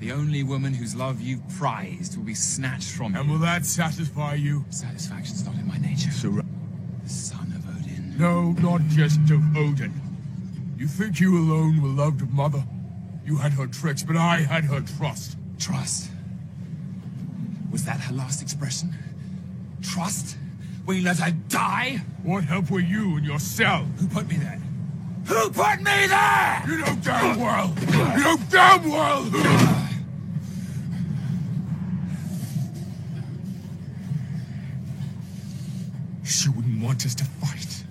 The only woman whose love you've prized will be snatched from you. And will that satisfy you? Satisfaction's not in my nature. Sur- The son of Odin. no, not just of Odin. You think you alone were loved of Mother? You had her tricks, but I had her trust. Trust. Was that her last expression? Trust? Will you let her die? What help were you and yourself? Who put me there? Who put me there? You know damn well. You know damn well who. She wouldn't want us to fight.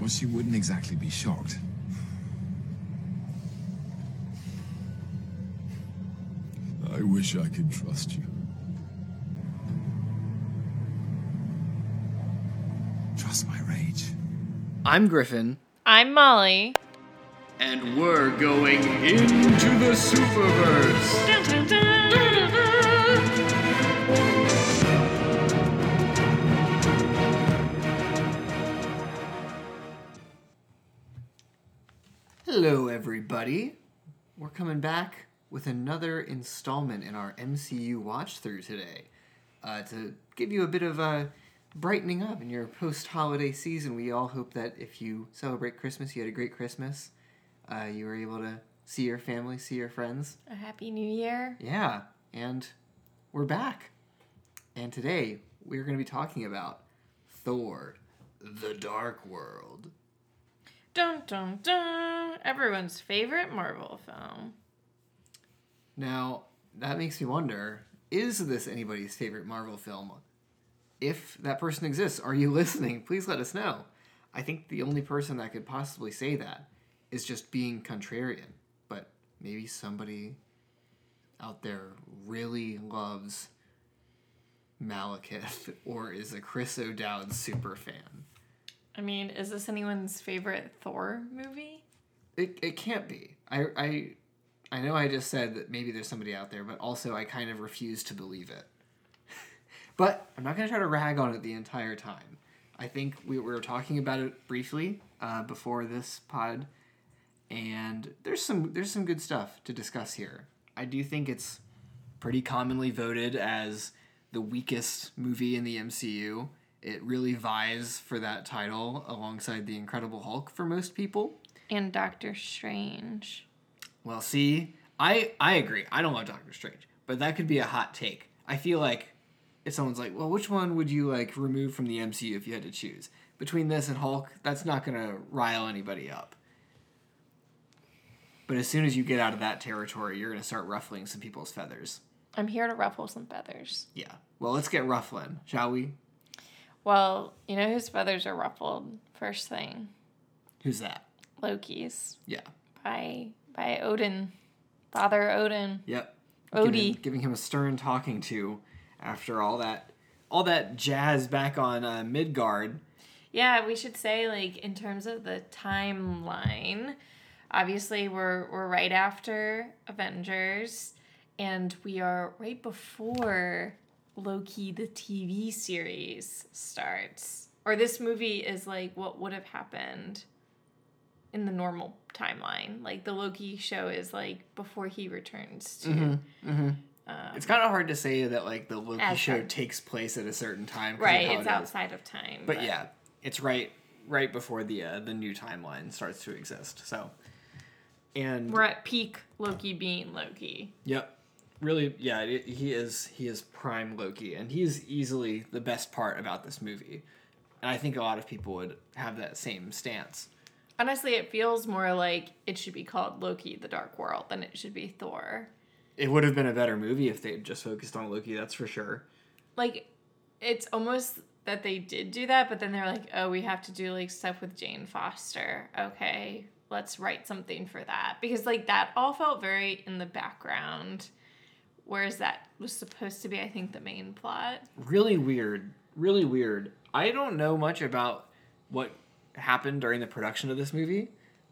Well, she wouldn't exactly be shocked. I wish I could trust you. Trust my rage. I'm Griffin, I'm Molly. and we're going into the Superverse. Dun, dun, dun, dun, dun. Hello, everybody. We're coming back with another installment in our MCU watch through today uh, to give you a bit of a brightening up in your post holiday season. We all hope that if you celebrate Christmas, you had a great Christmas. Uh, you were able to see your family, see your friends. A happy new year. Yeah, and we're back. And today we're going to be talking about Thor, the Dark World. Dun dun dun. Everyone's favorite Marvel film. Now, that makes me wonder is this anybody's favorite Marvel film? If that person exists, are you listening? Please let us know. I think the only person that could possibly say that is just being contrarian. But maybe somebody out there really loves Malekith or is a Chris O'Dowd super fan. I mean, is this anyone's favorite Thor movie? It, it can't be. I, I I know I just said that maybe there's somebody out there, but also I kind of refuse to believe it. but I'm not going to try to rag on it the entire time. I think we were talking about it briefly uh, before this pod, and there's some there's some good stuff to discuss here. I do think it's pretty commonly voted as the weakest movie in the MCU. It really vies for that title alongside the Incredible Hulk for most people. And Doctor Strange. Well, see, I I agree. I don't love Doctor Strange, but that could be a hot take. I feel like if someone's like, "Well, which one would you like remove from the MCU if you had to choose between this and Hulk?" That's not gonna rile anybody up. But as soon as you get out of that territory, you're gonna start ruffling some people's feathers. I'm here to ruffle some feathers. Yeah. Well, let's get ruffling, shall we? Well, you know whose feathers are ruffled? First thing, Who's that? Loki's Yeah. by by Odin, Father Odin. Yep. Odie. Giving, giving him a stern talking to after all that all that jazz back on uh, Midgard. Yeah, we should say like in terms of the timeline, obviously we're we're right after Avengers and we are right before Loki the TV series starts. Or this movie is like what would have happened in the normal timeline. Like the Loki show is like before he returns to mm-hmm, mm-hmm. Um, It's kind of hard to say that like the Loki show takes place at a certain time. right, it's it outside of time. But yeah, it's right right before the uh, the new timeline starts to exist. So, and we're at peak Loki being Loki. yep, really, yeah, it, he is he is prime Loki, and he's easily the best part about this movie. And I think a lot of people would have that same stance. Honestly, it feels more like it should be called Loki the Dark World than it should be Thor. It would have been a better movie if they had just focused on Loki. That's for sure. Like, it's almost that they did do that, but then they're like, oh, we have to do like stuff with Jane Foster. Okay, let's write something for that. Because like that all felt very in the background. Whereas that was supposed to be, I think, the main plot. really weird. Really weird. I don't know much about what happened during the production of this movie.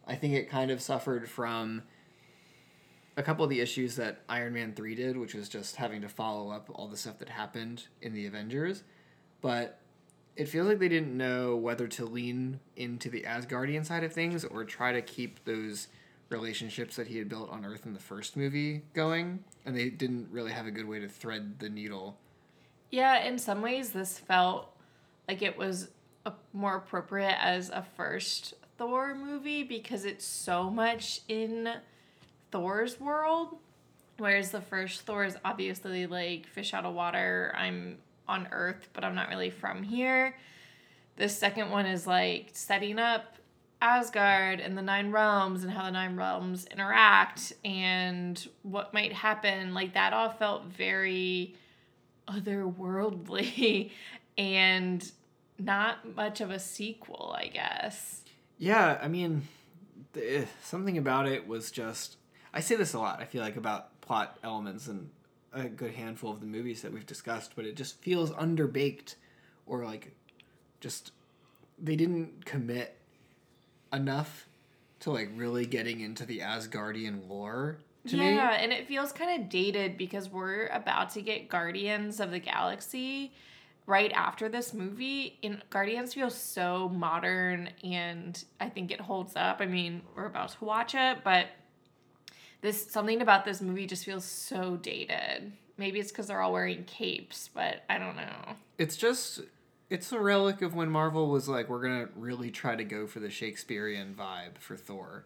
I think it kind of suffered from a couple of the issues that iron man 3 did which was just having to follow up all the stuff that happened in the avengers. But it feels like they didn't know whether to lean into the asgardian side of things or try to keep those relationships that he had built on Earth in the first movie going, and they didn't really have a good way to thread the needle. Yeah, in some ways, this felt like it was a, more appropriate as a first Thor movie because it's so much in Thor's world. Whereas the first Thor is obviously like fish out of water. I'm on Earth, but I'm not really from here. The second one is like setting up Asgard and the Nine Realms and how the Nine Realms interact and what might happen. Like that all felt very otherworldly and not much of a sequel, I guess. Yeah, I mean, something about it was just. I say this a lot. I feel like about plot elements and a good handful of the movies that we've discussed, but it just feels underbaked, or like, just they didn't commit enough to like really getting into the Asgardian lore to me. yeah, and it feels kind of dated because we're about to get Guardians of the Galaxy right after this movie. And Guardians feels so modern and I think it holds up. I mean, we're about to watch it, but this something about this movie just feels so dated. Maybe it's because they're all wearing capes, but I don't know. It's just it's a relic of when Marvel was like, we're gonna really try to go for the Shakespearean vibe for Thor,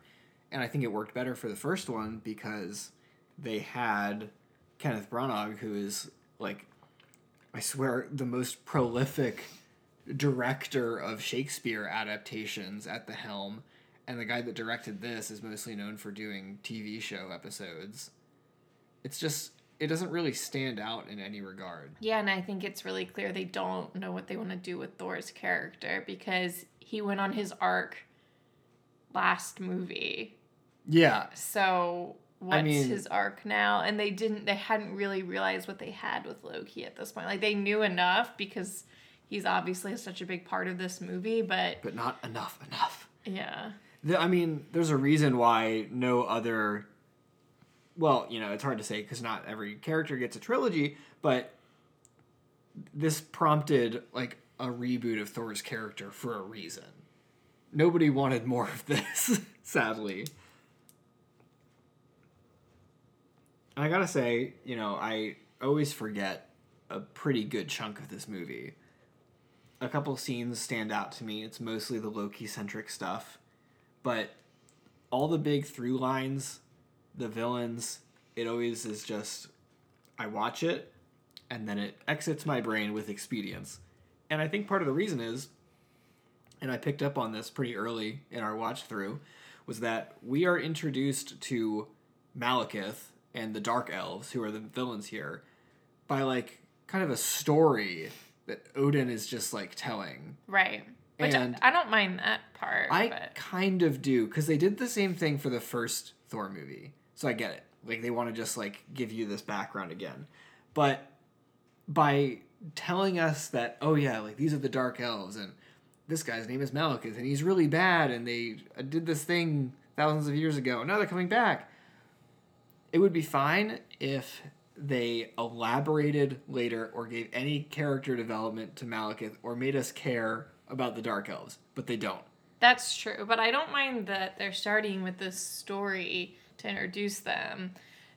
and I think it worked better for the first one because they had Kenneth Branagh, who is like, I swear, the most prolific director of Shakespeare adaptations at the helm, and the guy that directed this is mostly known for doing TV show episodes. It's just it doesn't really stand out in any regard. Yeah, and I think it's really clear they don't know what they want to do with Thor's character because he went on his arc last movie. Yeah, So what's mean- his arc now? And they didn't they hadn't really realized what they had with Loki at this point. Like they knew enough because he's obviously such a big part of this movie, but but not enough enough. yeah. The, I mean, there's a reason why no other. Well, you know, it's hard to say because not every character gets a trilogy, but this prompted like a reboot of Thor's character for a reason. Nobody wanted more of this, sadly. And I gotta say, you know, I always forget a pretty good chunk of this movie. A couple scenes stand out to me. It's mostly the Loki centric stuff but all the big through lines, the villains, it always is just I watch it and then it exits my brain with expedience. And I think part of the reason is, and I picked up on this pretty early in our watch through, was that we are introduced to Malekith and the Dark Elves, who are the villains here, by like kind of a story that Odin is just like telling. Right. Which And- I, I don't mind that part. I but kind of do because they did the same thing for the first Thor movie, so I get it. Like they want to just like give you this background again, but by telling us that oh yeah, like these are the Dark Elves and this guy's name is Malekith and he's really bad and they uh, did this thing thousands of years ago and now they're coming back. It would be fine if they elaborated later or gave any character development to Malekith or made us care about the Dark Elves, but they don't. That's true, but I don't mind that they're starting with this story to introduce them,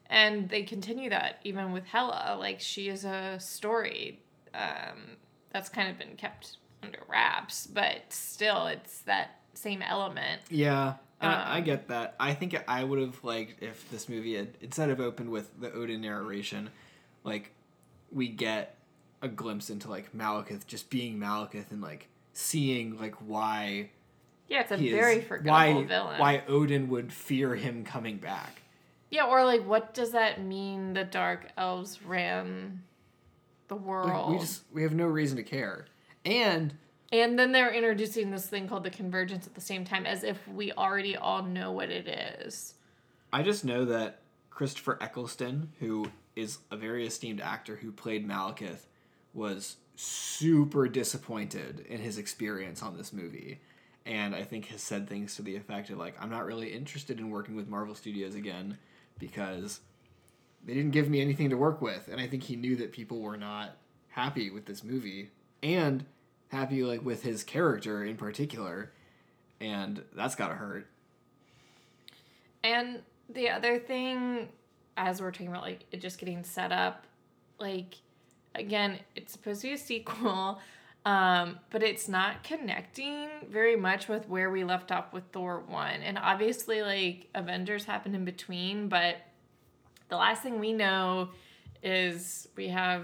and they continue that even with Hela. Like she is a story um, that's kind of been kept under wraps, but still, it's that same element. Yeah, and I I Um, get that. I think I would have liked if this movie had instead of opened with the Odin narration, like we get a glimpse into like Malekith just being Malekith and like seeing like why Yeah, it's a he very forgettable why villain. why Odin would fear him coming back. Yeah, or like, what does that mean? The Dark Elves ran the Like, world, we just we have no reason to care. And and then they're introducing this thing called the Convergence at the same time, as if we already all know what it is. I just know that Christopher Eccleston, who is a very esteemed actor who played Malekith, was super disappointed in his experience on this movie. And I think has said things to the effect of like, I'm not really interested in working with Marvel Studios again because they didn't give me anything to work with. And I think he knew that people were not happy with this movie and happy like with his character in particular. And that's gotta hurt. And the other thing, as we're talking about, like it just getting set up, like again, it's supposed to be a sequel, um, but it's not connecting very much with where we left off with Thor one. And obviously, like Avengers happened in between, but the last thing we know is we have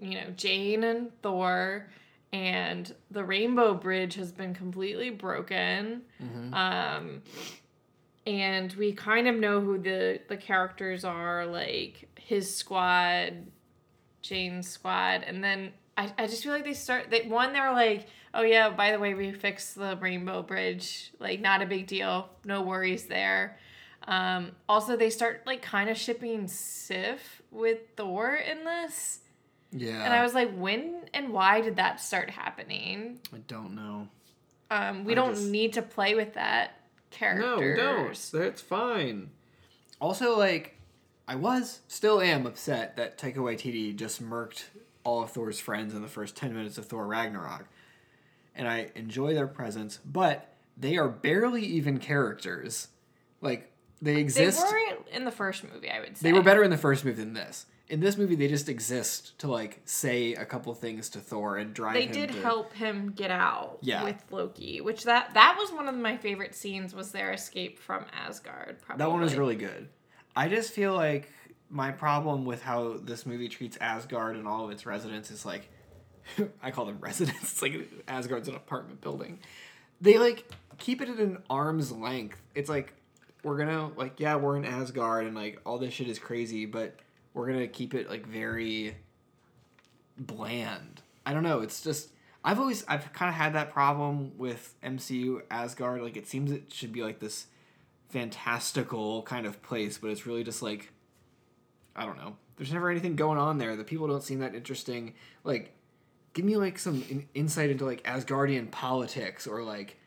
you know Jane and Thor. And the Rainbow Bridge has been completely broken. Um, and we kind of know who the the characters are like his squad jane's squad and then i, I just feel like they start they one they're like oh yeah by the way we fixed the rainbow bridge like not a big deal no worries there um, also they start like kind of shipping sif with thor in this Yeah. and i was like when and why did that start happening I don't know. um, we I don't just- need to play with that character No, don't. That's fine. Also, like, I was, still am upset that Taika Waititi just murked all of Thor's friends in the first 10 minutes of Thor Ragnarok. And I enjoy their presence, but they are barely even characters. Like, they exist. They exist. were in the first movie, I would say. They were better in the first movie than this. In this movie, they just exist to, like, say a couple things to Thor and drive They did to- help him get out Yeah. with Loki, which that that was one of my favorite scenes was their escape from Asgard. Probably. That one was really good. I just feel like my problem with how this movie treats Asgard and all of its residents is like I call them residents. It's like Asgard's an apartment building. They like keep it at an arm's length. It's like we're gonna like yeah we're in Asgard and like all this shit is crazy, but we're gonna keep it like very bland. I don't know. It's just I've always I've kind of had that problem with MCU Asgard. Like it seems it should be like this fantastical kind of place, but it's really just like I don't know. There's never anything going on there. The people don't seem that interesting. Like, give me like some in- insight into like Asgardian politics, or like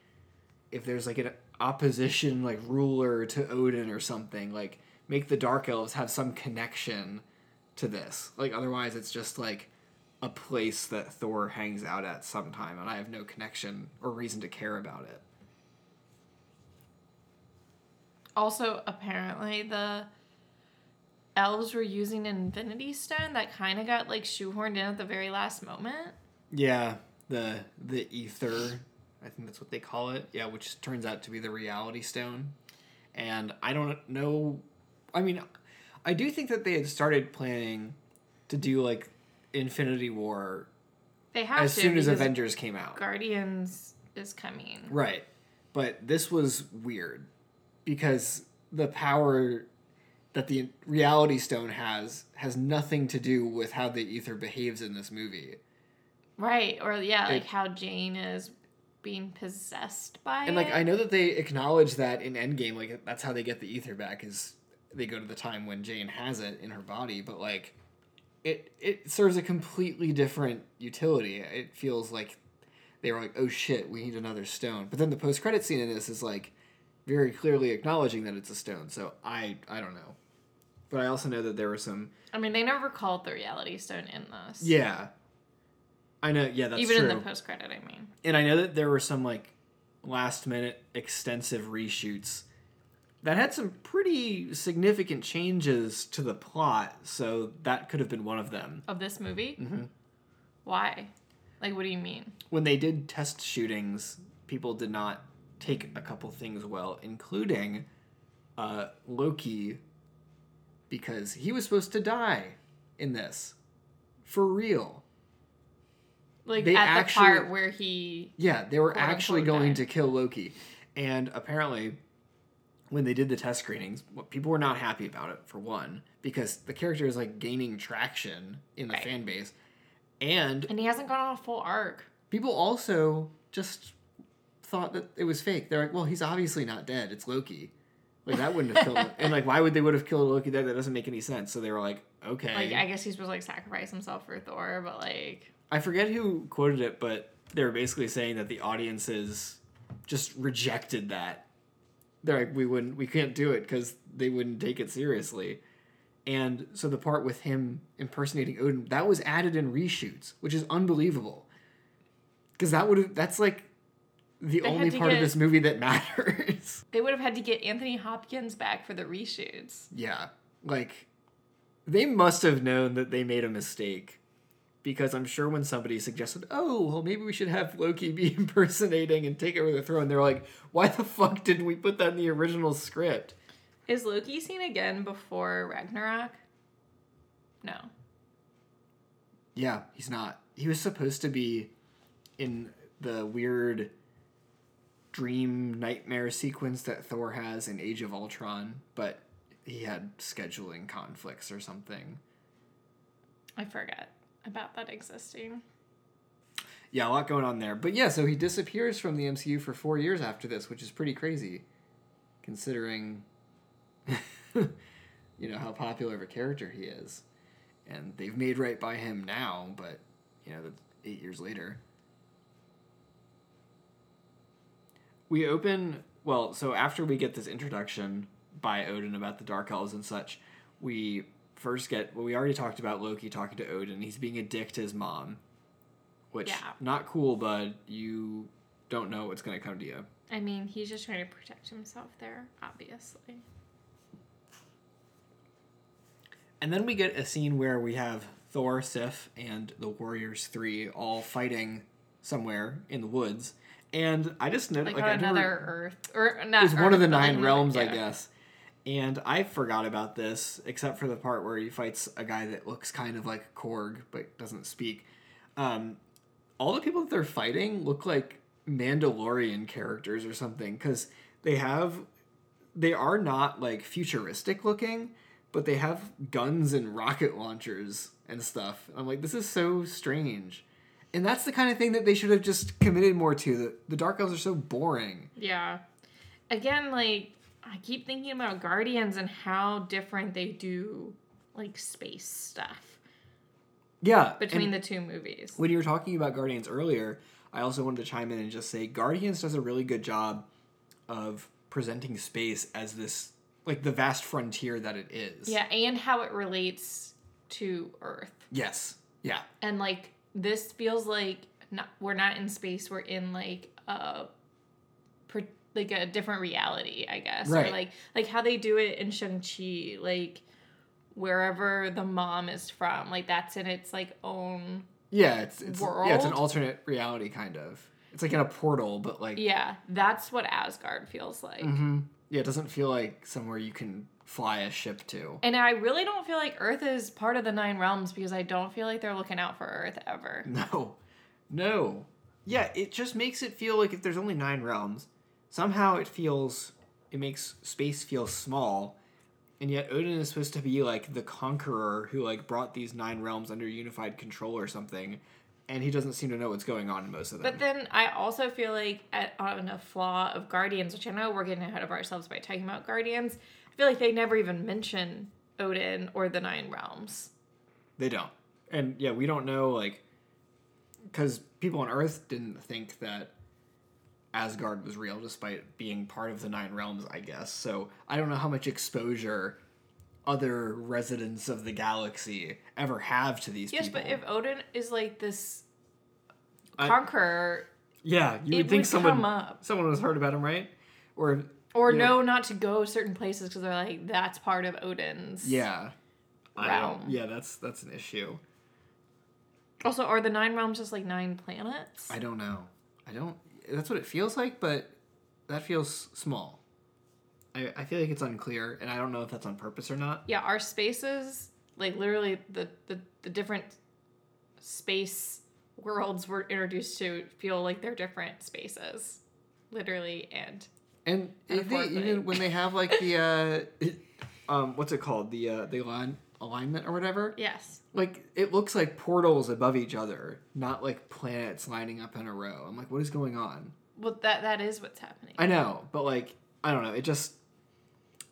if there's like an opposition like ruler to Odin or something. Like, make the Dark Elves have some connection to this. Like, otherwise, it's just like a place that Thor hangs out at sometime, and I have no connection or reason to care about it. Also, apparently the elves were using an Infinity Stone that kind of got like shoehorned in at the very last moment. Yeah, the the ether, I think that's what they call it. Yeah, which turns out to be the reality stone. And I don't know I mean, I do think that they had started planning to do like Infinity War They have as soon as Avengers came out. Guardians is coming. Right. But this was weird because the power that the reality stone has has nothing to do with how the ether behaves in this movie. Right. Or yeah, like how Jane is being possessed by And like. I know that they acknowledge that in Endgame, like that's how they get the ether back is they go to the time when Jane has it in her body, but like it it serves a completely different utility. It feels like they were like, oh shit, we need another stone. But then the post credit scene in this is like very clearly acknowledging that it's a stone. So I I don't know. But I also know that there were some I mean, they never called the Reality Stone in this. Yeah. I know, yeah, that's Even true. in the post credit, I mean. and I know that there were some like last minute extensive reshoots that had some pretty significant changes to the plot, so that could have been one of them. Of this movie? Mm-hmm. Why? Like, what do you mean? When they did test shootings, people did not take a couple things well, including uh, Loki, because he was supposed to die in this. For real. Like, They at actually- the part where he. Yeah, they were actually going died. to kill Loki. And apparently, when they did the test screenings, people were not happy about it, for one, because the character is like gaining traction in the Right. fan base. And And he hasn't gone on a full arc. people also just thought that it was fake. They're like, well, he's obviously not dead. It's Loki. Like, that wouldn't have killed him. And, like, why would they would have killed Loki dead? That doesn't make any sense. So they were like, okay. Like, I guess he's supposed to, like, sacrifice himself for Thor, but, like. I forget who quoted it, but they were basically saying that the audiences just rejected that. They're like, we wouldn't, we can't do it because they wouldn't take it seriously. And so the part with him impersonating Odin that was added in reshoots, which is unbelievable. Because that would have, that's like the They only part of this movie that matters. They would have had to get Anthony Hopkins back for the reshoots. yeah. Like they must have known that they made a mistake. Because I'm sure when somebody suggested, oh, well, maybe we should have Loki be impersonating and take over the throne, they're like, why the fuck didn't we put that in the original script? Is Loki seen again before Ragnarok? No. Yeah, he's not. He was supposed to be in the weird dream nightmare sequence that Thor has in Age of Ultron, but he had scheduling conflicts or something. I forget about that existing. Yeah, a lot going on there. But yeah, so he disappears from the MCU for four years after this, which is pretty crazy, considering, you know, how popular of a character he is. And they've made right by him now, but, you know, that's eight years later. We open, well, so after we get this introduction by Odin about the Dark Elves and such, we first get, well, we already talked about Loki talking to Odin. He's being a dick to his mom which Yeah. not cool, bud. You don't know what's gonna come to you. I mean, he's just trying to protect himself there, obviously. And then we get a scene where we have Thor, Sif, and the Warriors Three all fighting somewhere in the woods. And I just noticed, Like, like, on I never- another Earth, or not. it was one of the nine realms, I guess. And I forgot about this, except for the part where he fights a guy that looks kind of like Korg but doesn't speak. Um, all the people that they're fighting look like Mandalorian characters or something because they have, they are not like futuristic looking, but they have guns and rocket launchers and stuff. I'm like, this is so strange. And that's the kind of thing that they should have just committed more to. The, the Dark Elves are so boring. Yeah. Again, like I keep thinking about Guardians and how different they do like space stuff Yeah. between the two movies. when you were talking about Guardians earlier, I also wanted to chime in and just say Guardians does a really good job of presenting space as this like the vast frontier that it is. Yeah, and how it relates to Earth. Yes. Yeah. And like this feels like not we're not in space, we're in like a like a different reality, I guess. Right. Or like like how they do it in Shang-Chi, like wherever the mom is from, like that's in its like own Yeah, it's it's world. yeah, it's an alternate reality kind of. It's like in a portal, but like Yeah, that's what Asgard feels like. Mhm. yeah, it doesn't feel like somewhere you can fly a ship to. And I really don't feel like Earth is part of the nine realms because I don't feel like they're looking out for Earth ever. No. No. Yeah, it just makes it feel like if there's only nine realms, somehow it feels it makes space feel small. And yet Odin is supposed to be like the conqueror who like brought these nine realms under unified control or something, and he doesn't seem to know what's going on in most of them. But then I also feel like at, on a flaw of Guardians, which I know we're getting ahead of ourselves by talking about Guardians, I feel like they never even mention Odin or the Nine Realms. They don't. And yeah, we don't know like cuz people on Earth didn't think that Asgard was real despite being part of the nine realms, I guess. So, I don't know how much exposure other residents of the galaxy ever have to these people. Yes, people. but if Odin is like this I- conqueror, yeah, you would think would someone someone has heard about him, right? Or or you know, know not to go certain places because they're like that's part of Odin's. Yeah. I Realm. yeah, that's that's an issue. Also, are the nine realms just like nine planets? I don't know. I don't. That's what it feels like, but that feels small. I, I feel like it's unclear, and I don't know if that's on purpose or not. yeah, our spaces, like literally the the, the different space worlds we're introduced to feel like they're different spaces. Literally and And they, even when they have like the uh, um, what's it called? The uh, the align, alignment or whatever. yes. Like it looks like portals above each other, not like planets lining up in a row. I'm like, what is going on? Well that that is what's happening. I know, but like I don't know. It just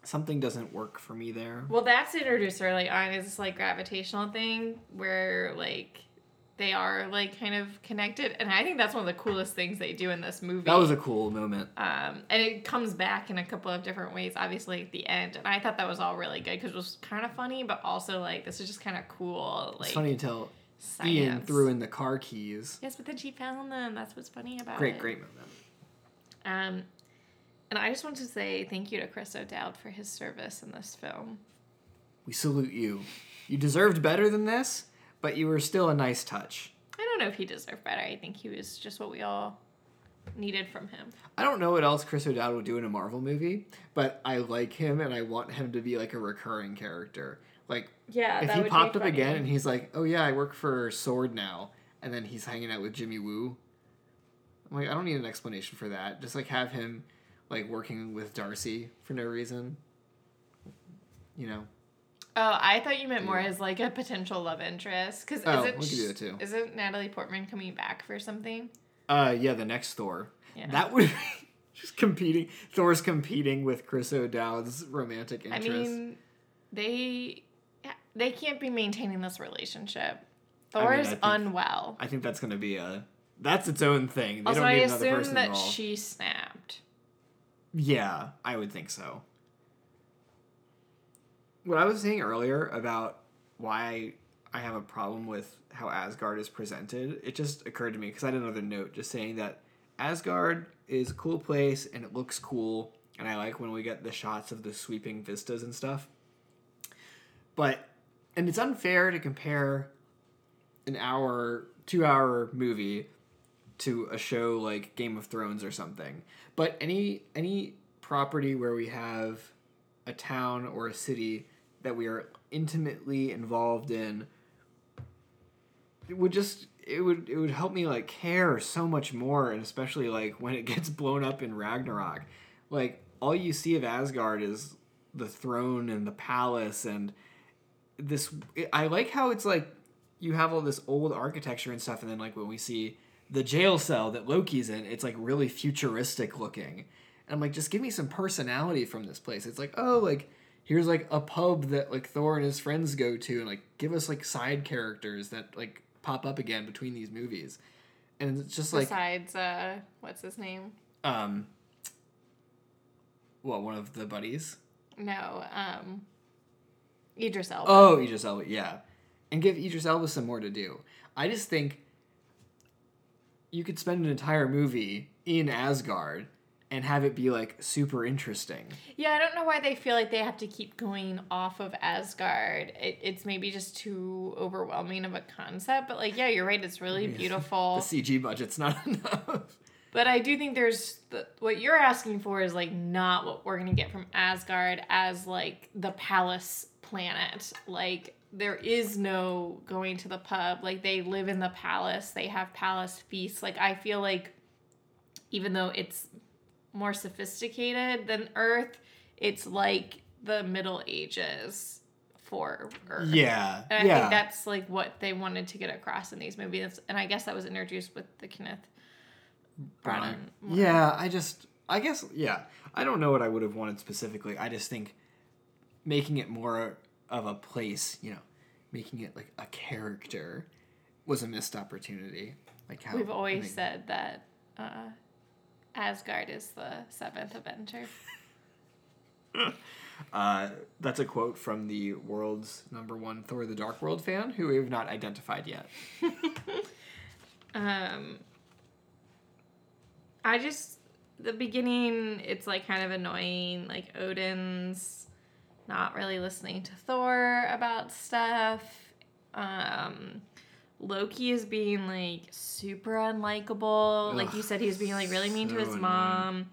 something doesn't work for me there. well that's introduced early on is this like gravitational thing where like they are like kind of connected and I think that's one of the coolest things they do in this movie. That was a cool moment. um, and it comes back in a couple of different ways obviously at the end and i thought that was all really good because it was kind of funny but also like this is just kind of cool like it's funny until science. Ian threw in the car keys. yes but then she found them that's what's funny about Great, it great great moment. Um, and I just want to say thank you to Chris O'Dowd for his service in this film. We salute you. You deserved better than this, but you were still a nice touch. I don't know if he deserved better. I think he was just what we all needed from him. I don't know what else Chris O'Dowd would do in a Marvel movie, but I like him and I want him to be like a recurring character. Like Yeah, if he popped up funny. again and he's like, "Oh yeah, I work for Sword now," and then he's hanging out with Jimmy Woo. I'm like, I don't need an explanation for that. Just like have him like working with Darcy for no reason. You know. Oh, I thought you meant more Yeah. as like a potential love interest. Because Oh, we could do that too. Isn't Natalie Portman coming back for something? Uh yeah, the next Thor. Yeah. That would be just competing. Thor's competing with Chris O'Dowd's romantic interest. I mean, they they can't be maintaining this relationship. Thor is I think- unwell. I think that's gonna be a that's its own thing. They Also, don't I need another assume that involved. she snapped. Yeah, I would think so. What I was saying earlier about why I have a problem with how Asgard is presented, it just occurred to me because I had another note just saying that Asgard is a cool place and it looks cool, and I like when we get the shots of the sweeping vistas and stuff. But, and it's unfair to compare an hour, two hour movie to a show like Game of Thrones or something. But any any property where we have a town or a city that we are intimately involved in it would just it would it would help me like care so much more and especially like when it gets blown up in Ragnarok. Like all you see of Asgard is the throne and the palace and this I like how it's like you have all this old architecture and stuff and then like when we see the jail cell that Loki's in, it's like really futuristic looking. And I'm like, just give me some personality from this place. It's like, oh, like here's like a pub that like Thor and his friends go to, and like give us like side characters that like pop up again between these movies. And it's just like Besides, uh, what's his name? um well, one of the buddies. No, um, Idris Elba. Oh, Idris Elba, yeah. And give Idris Elba some more to do. I just think you could spend an entire movie in Asgard and have it be like super interesting. Yeah, I don't know why they feel like they have to keep going off of Asgard. It, it's maybe just too overwhelming of a concept, but like, yeah, you're right. It's really beautiful. The. CG budget's not enough. But I do think there's the, what you're asking for is like not what we're gonna get from Asgard as like the palace planet. Like there is no going to the pub. Like they live in the palace. They have palace feasts. Like I feel like even though it's more sophisticated than Earth, it's like the Middle Ages for Earth. yeah, And I yeah. think that's like what they wanted to get across in these movies. And I guess that was introduced with the Kenneth Branagh. Yeah, I just, I guess, yeah. I don't know what I would have wanted specifically. I just think making it more of a place, you know, making it like a character was a missed opportunity. Like how We've I always said that uh, Asgard is the seventh Avenger. Uh, that's a quote from the world's number one Thor: The Dark World fan, who we have not identified yet. Um, I just the beginning. It's like kind of annoying. Like Odin's not really listening to Thor about stuff. Um, Loki is being like super unlikable. like you said, he's being like really mean to so his annoying. mom.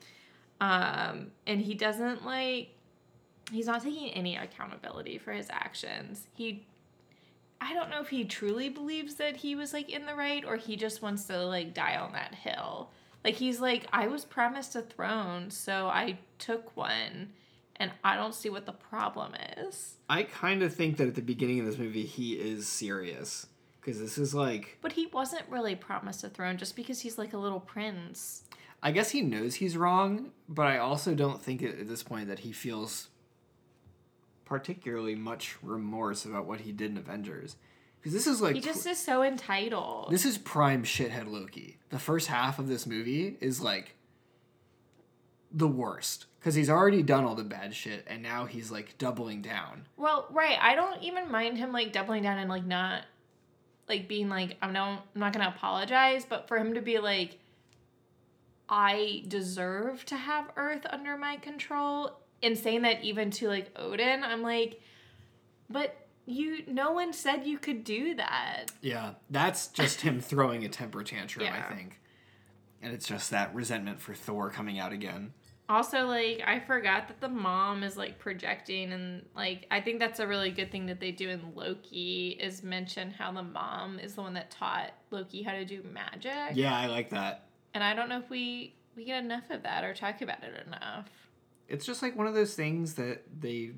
Um, and he doesn't like. He's not taking any accountability for his actions. He I don't know if he truly believes that he was like in the right or he just wants to like die on that hill. Like he's like, I was promised a throne, so I took one, and I don't see what the problem is. I kind of think that at the beginning of this movie, he is serious because this is like, But he wasn't really promised a throne just because he's like a little prince. I guess he knows he's wrong, but I also don't think at this point that he feels particularly much remorse about what he did in Avengers. Because this is like He just is so entitled. This is prime shithead Loki. The first half of this movie is like the worst because he's already done all the bad shit and now he's like doubling down. Well, right. I don't even mind him like doubling down and like not like being like I'm no I'm not gonna apologize, but for him to be like I deserve to have Earth under my control. And saying that even to like Odin, I'm like, but you no one said you could do that. Yeah, that's just him throwing a temper tantrum, Yeah. I think. And it's just that resentment for Thor coming out again. Also, like, I forgot that the mom is like projecting, and like, I think that's a really good thing that they do in Loki is mention how the mom is the one that taught Loki how to do magic. Yeah, I like that. And I don't know if we we get enough of that or talk about it enough. It's just like one of those things that they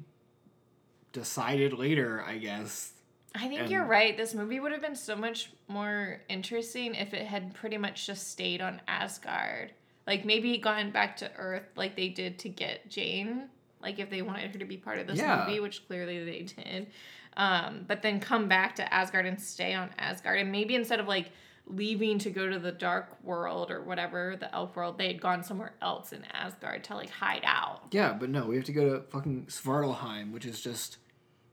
decided later, I guess. I think And- you're right. This movie would have been so much more interesting if it had pretty much just stayed on Asgard. Like maybe gone back to Earth like they did to get Jane. Like if they wanted her to be part of this Yeah. movie, which clearly they did. Um, but then come back to Asgard and stay on Asgard. And maybe instead of like leaving to go to the dark world or whatever, the elf world, they had gone somewhere else in Asgard to like hide out. Yeah, but no, we have to go to fucking Svartalheim, which is just.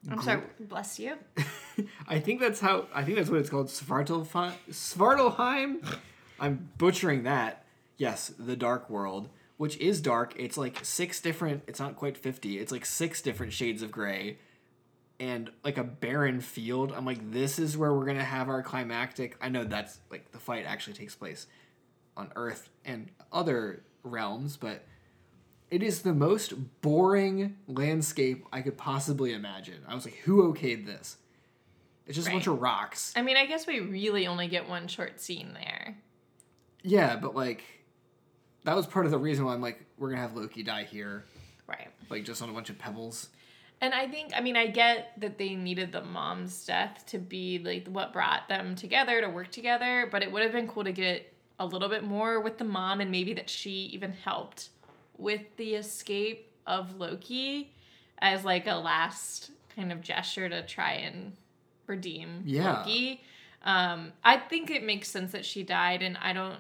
I'm sorry, bless you. I think that's how. I think that's what it's called. Svartalheim. Svartalheim. I'm butchering that. Yes, the Dark World, which is dark. It's like six different. It's not quite fifty. It's like six different shades of gray, and like a barren field. I'm like, this is where we're gonna have our climactic. I know that's like the fight actually takes place on Earth and other realms, but it is the most boring landscape I could possibly imagine. I was like, who okayed this? It's just a bunch of rocks. I mean, I guess we really only get one short scene there. Yeah, but like, that was part of the reason why I'm like, we're gonna have Loki die here, Right. like just on a bunch of pebbles. And I think, I mean, I get that they needed the mom's death to be like what brought them together to work together, but it would have been cool to get a little bit more with the mom and maybe that she even helped with the escape of Loki as like a last kind of gesture to try and redeem Yeah. Loki. Um, I think it makes sense that she died, and I don't.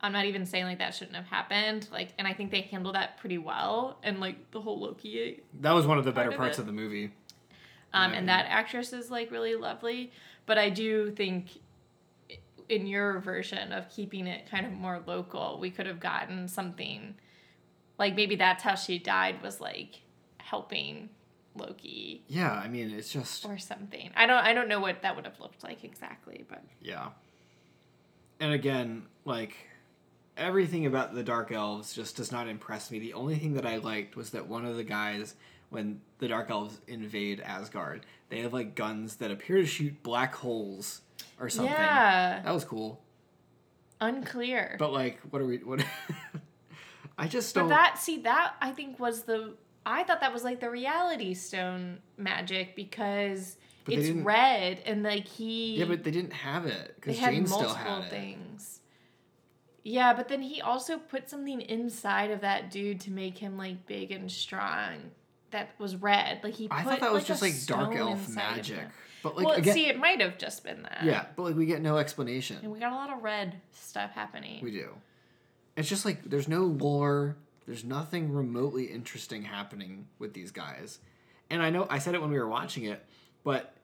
I'm not even saying like that shouldn't have happened. Like, and I think they handled that pretty well. And like the whole Loki That was one of the better of parts it. of the movie. um, and that actress is like really lovely. But I do think in your version of keeping it kind of more local, we could have gotten something like maybe that's how she died was like helping Loki Yeah, I mean, it's just or something. I don't I don't know what that would have looked like exactly, but yeah. And again, like everything about the Dark Elves just does not impress me. The only thing that I liked was that one of the guys, when the Dark Elves invade Asgard, they have like guns that appear to shoot black holes or something. yeah, That was cool. unclear. But like, what are we? What? I just don't. But that see that I think was the I thought that was like the reality stone magic because But it's red and like he yeah, but they didn't have it because had Jane still had it. things. Yeah, but then he also put something inside of that dude to make him like big and strong. That was red. Like he. Put, I thought that was a just like dark elf magic. But like well, again, see, it might have just been that. yeah, but like we get no explanation. And we got a lot of red stuff happening. We do. It's just like there's no lore. There's nothing remotely interesting happening with these guys. And I know I said it when we were watching it, but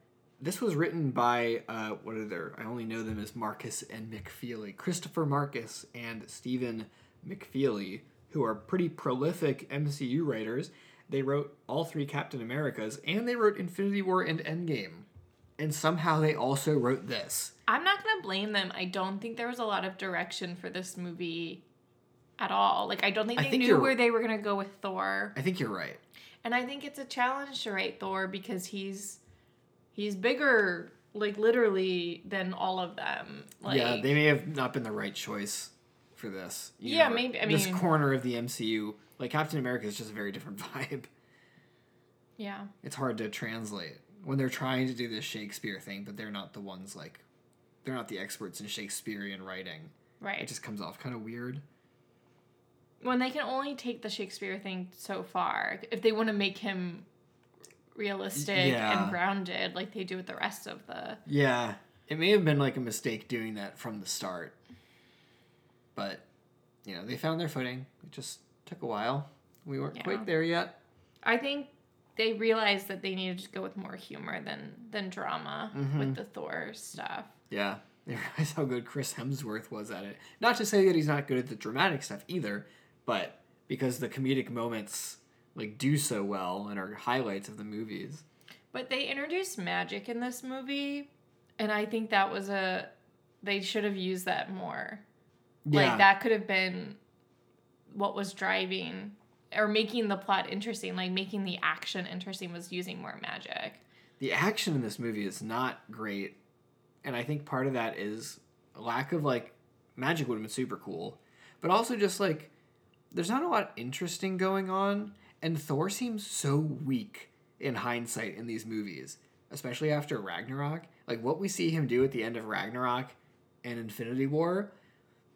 this was written by uh, what are their? I only know them as Markus and McFeely, Christopher Markus and Stephen McFeely, who are pretty prolific MCU writers. They wrote all three Captain Americas, and they wrote Infinity War and Endgame, and somehow they also wrote this. I'm not gonna blame them. I don't think there was a lot of direction for this movie at all. Like I don't think they think knew where they were gonna go with Thor. I think you're right. And I think it's a challenge to write Thor because he's he's bigger, like literally, than all of them. Like, yeah, they may have not been the right choice for this. Yeah, maybe- I mean, this corner of the MCU, like Captain America, is just a very different vibe. yeah. It's hard to translate when they're trying to do this Shakespeare thing, but they're not the ones like they're not the experts in Shakespearean writing. Right. It just comes off kind of weird. when they can only take the Shakespeare thing so far, if they want to make him realistic Yeah. and grounded, like they do with the rest of the. Yeah, it may have been like a mistake doing that from the start, but you know they found their footing. It just took a while. We weren't Yeah. quite there yet. I think they realized that they needed to go with more humor than than drama Mm-hmm. with the Thor stuff. Yeah, they realized how good Chris Hemsworth was at it. Not to say that he's not good at the dramatic stuff either, but because the comedic moments like do so well and are highlights of the movies. But they introduced magic in this movie, and I think that was a they should have used that more. Yeah. Like that could have been what was driving or making the plot interesting, like making the action interesting was using more magic. the action in this movie is not great and i think part of that is lack of like magic would have been super cool but also just like there's not a lot interesting going on and thor seems so weak in hindsight in these movies especially after ragnarok like what we see him do at the end of ragnarok and infinity war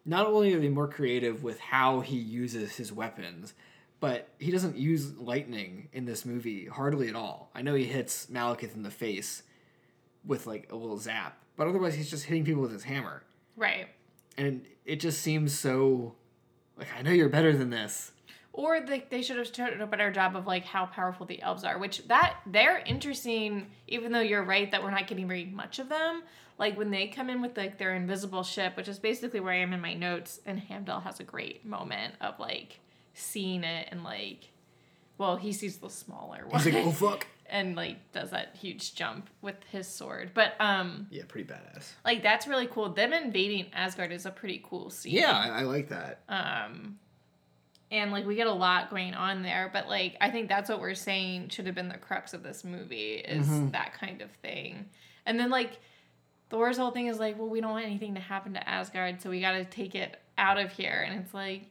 not only are they more creative with how he uses his weapons, but he doesn't use lightning in this movie hardly at all. I know he hits Malekith in the face with like a little zap, but otherwise he's just hitting people with his hammer. Right. And it just seems so like I know you're better than this. Or they, they should have done a better job of like how powerful the elves are, which that they're interesting. Even though you're right that we're not getting very much of them, like when they come in with like their invisible ship, which is basically where I am in my notes, and Heimdall has a great moment of like seeing it and like, well, he sees the smaller one He's like, oh fuck. and like does that huge jump with his sword. But um, Yeah, pretty badass. like that's really cool. Them invading Asgard is a pretty cool scene. Yeah, I, I like that. um and like we get a lot going on there but like i think that's what we're saying should have been the crux of this movie is mm-hmm. that kind of thing and then like thor's whole thing is like well we don't want anything to happen to asgard so we got to take it out of here and it's like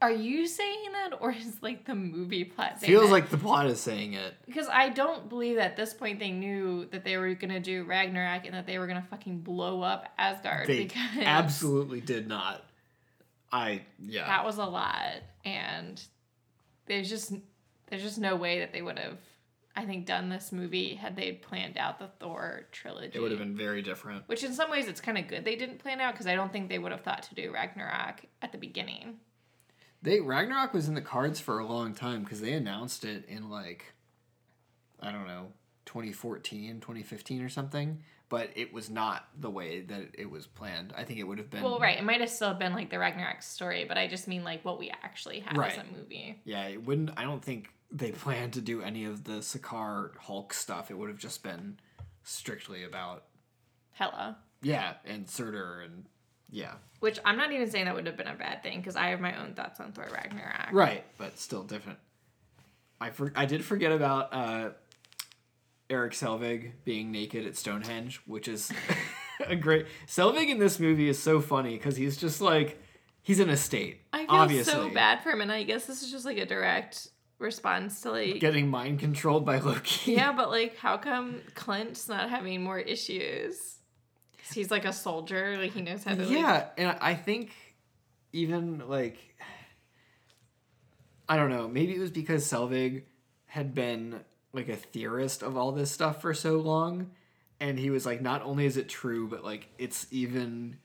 are you saying that or is like the movie plot saying Feels that? like the plot is saying it. because I don't believe at this point they knew that they were gonna do Ragnarok and that they were gonna fucking blow up Asgard They because absolutely did not. I yeah. that was a lot and there's just there's just no way that they would have i think done this movie had they planned out the thor trilogy it would have been very different. which in some ways it's kind of good they didn't plan out because i don't think they would have thought to do ragnarok at the beginning They Ragnarok was in the cards for a long time because they announced it in like I don't know 2014, 2015 or something. But it was not the way that it was planned. I think it would have been well right it might have still been like the ragnarok story but i just mean like what we actually had as a movie Yeah, it wouldn't. I don't think they planned to do any of the Sakaar Hulk stuff. It would have just been strictly about Hela yeah and Surtur and yeah which i'm not even saying that would have been a bad thing because i have my own thoughts on thor ragnarok right, but still different. I for, I did forget about uh, Eric Selvig being naked at Stonehenge, which is a great. Selvig in this movie is so funny because he's just like he's in a state. i feel obviously, so bad for him and i guess this is just like a direct response to like getting mind controlled by Loki. Yeah, but like, how come Clint's not having more issues? he's like a soldier, like he knows how to. Like, yeah, and I think even like I don't know, maybe it was because Selvig had been like a theorist of all this stuff for so long, and he was like, not only is it true, but like it's even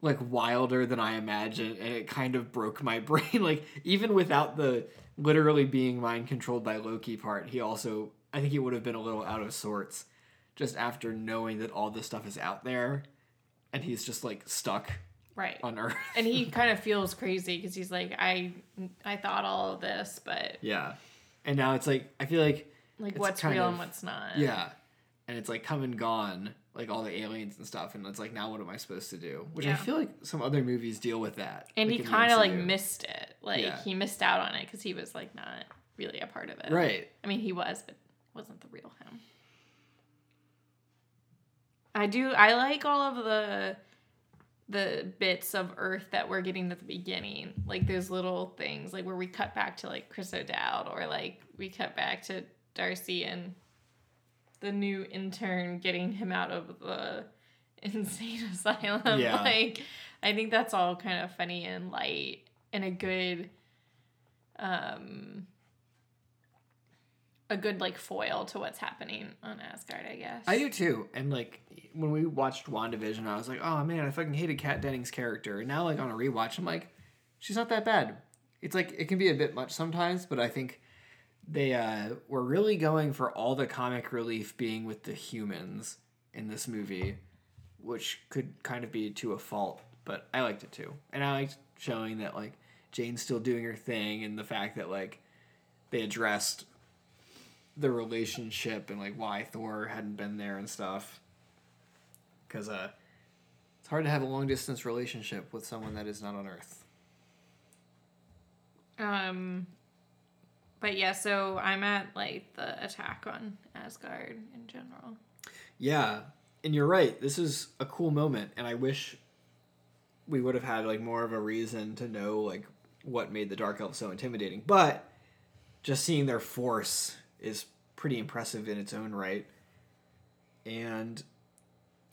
like wilder than I imagined, and it kind of broke my brain. like even without the literally being mind controlled by Loki part, he also I think he would have been a little out of sorts just after knowing that all this stuff is out there. And he's just like stuck right. on earth. And he kind of feels crazy because he's like, I, I thought all of this, but yeah and now it's like i feel like like, what's real of- and what's not? yeah and it's like come and gone like all the aliens and stuff and it's like now what am i supposed to do which i feel like some other movies deal with that And like he kind of like missed it. Like Yeah. he missed out on it because he was like not really a part of it. right I mean, he was, but wasn't the real him. I do. I like all of the the bits of Earth that we're getting at the beginning, like those little things, like where we cut back to like Chris O'Dowd, or like we cut back to Darcy and the new intern getting him out of the insane asylum. Yeah. Like, I think that's all kind of funny and light and a good um a good like foil to what's happening on Asgard, I guess. I do too. And like when we watched WandaVision, I was like, oh man, I fucking hated Kat Dennings' character. And now like on a rewatch, I'm like, she's not that bad. It's like it can be a bit much sometimes, but I think they uh were really going for all the comic relief being with the humans in this movie. which could kind of be to a fault, but I liked it too. And I liked showing that like Jane's still doing her thing and the fact that like they addressed the relationship and like why Thor hadn't been there and stuff. Cuz uh it's hard to have a long distance relationship with someone that is not on Earth. Um, but yeah, so I'm at like the attack on Asgard in general. Yeah, and you're right. This is a cool moment, and I wish we would have had like more of a reason to know like what made the Dark Elves so intimidating. But just seeing their force is pretty impressive in its own right. And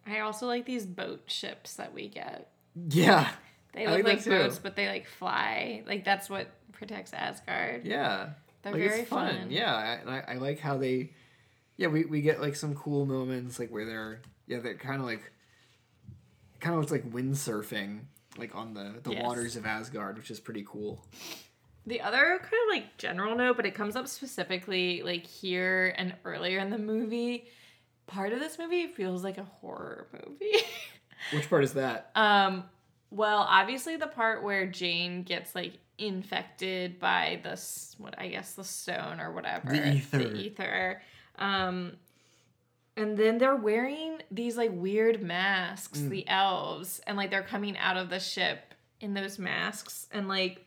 I also like these boat ships that we get. yeah, They I look like like boats, but they like fly. Like that's what protects Asgard. yeah, They're like, very fun. fun. Yeah, I- and I, I like how they, yeah, we, we get like some cool moments like where they're yeah they're kind of like, kind of looks like windsurfing like on the the Yes. waters of Asgard, which is pretty cool. The other kind of like general note, but it comes up specifically like here and earlier in the movie. Part of this movie feels like a horror movie. Which part is that? um, well, obviously the part where Jane gets like infected by this what I guess the stone or whatever. The ether. The ether. Um and then they're wearing these like weird masks, Mm. the elves, and like they're coming out of the ship in those masks and like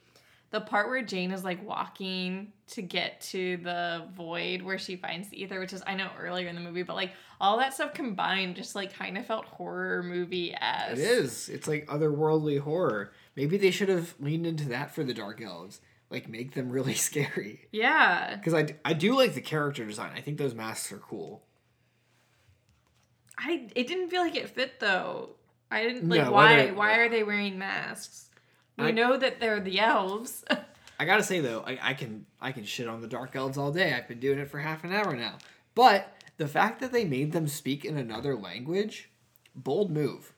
the part where Jane is like walking to get to the void where she finds the ether, which is I know earlier in the movie, but like all that stuff combined just like kind of felt horror movie as It is. It's like otherworldly horror. Maybe they should have leaned into that for the Dark Elves. Like make them really scary. Yeah. Because I, I do like the character design. I think those masks are cool. I it didn't feel like it fit though. I didn't like No, why whether- why are they wearing masks? We I- know that they're the elves. I gotta say though, I, I can I can shit on the Dark Elves all day. I've been doing it for half an hour now. But the fact that they made them speak in another language, bold move.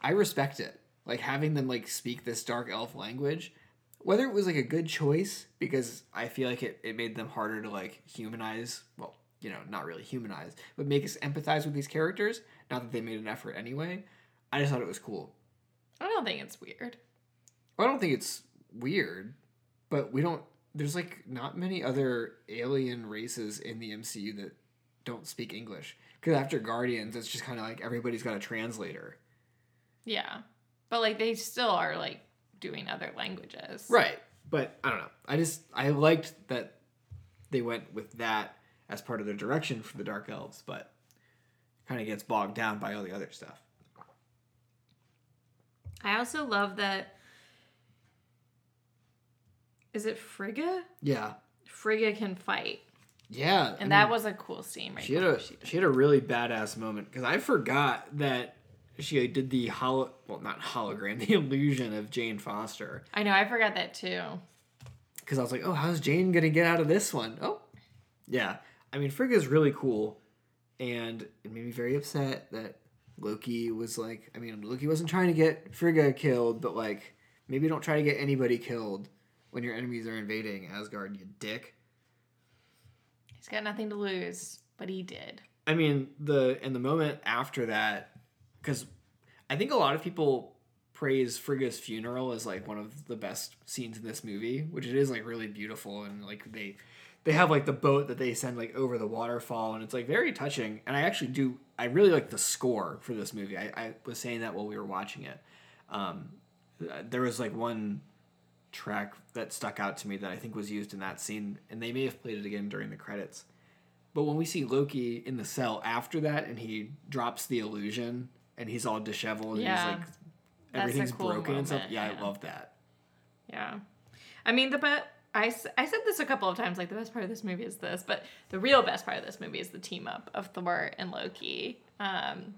I respect it. Like having them like speak this dark elf language. Whether it was like a good choice, because I feel like it, it made them harder to like humanize well, you know, not really humanize, but make us empathize with these characters. Not that they made an effort anyway. I just thought it was cool. I don't think it's weird. I don't think it's weird, but we don't. There's like not many other alien races in the MCU that don't speak English. Because after Guardians, it's just kind of like everybody's got a translator. Yeah. But like they still are like doing other languages. Right. But I don't know. I just I liked that they went with that as part of their direction for the Dark Elves, but kind of gets bogged down by all the other stuff. I also love that is it Frigga? Yeah. Frigga can fight. Yeah. And that was a cool scene right she had a she she had a really badass moment because I forgot that she did the holo well not hologram the illusion of Jane Foster I know, I forgot that too. because I was like oh how's Jane gonna get out of this one oh yeah I mean Frigga's really cool and it made me very upset that Loki was like I mean Loki wasn't trying to get Frigga killed but like maybe don't try to get anybody killed when your enemies are invading Asgard you dick He's got nothing to lose, but he did. I mean, the in the moment after that, because I think a lot of people praise Frigga's funeral as like one of the best scenes in this movie, which it is like really beautiful and like they they have like the boat that they send like over the waterfall and it's like very touching. And I actually do I really like the score for this movie. I, I was saying that while we were watching it. Um, there was like one track that stuck out to me that I think was used in that scene, and they may have played it again during the credits. But when we see Loki in the cell after that, and he drops the illusion, and he's all disheveled, Yeah. and he's like everything's cool broken and stuff. Yeah, yeah. I love that. Yeah. I mean, the best. I said this a couple of times, like the best part of this movie is this, but the real best part of this movie is the team up of Thor and Loki. Um,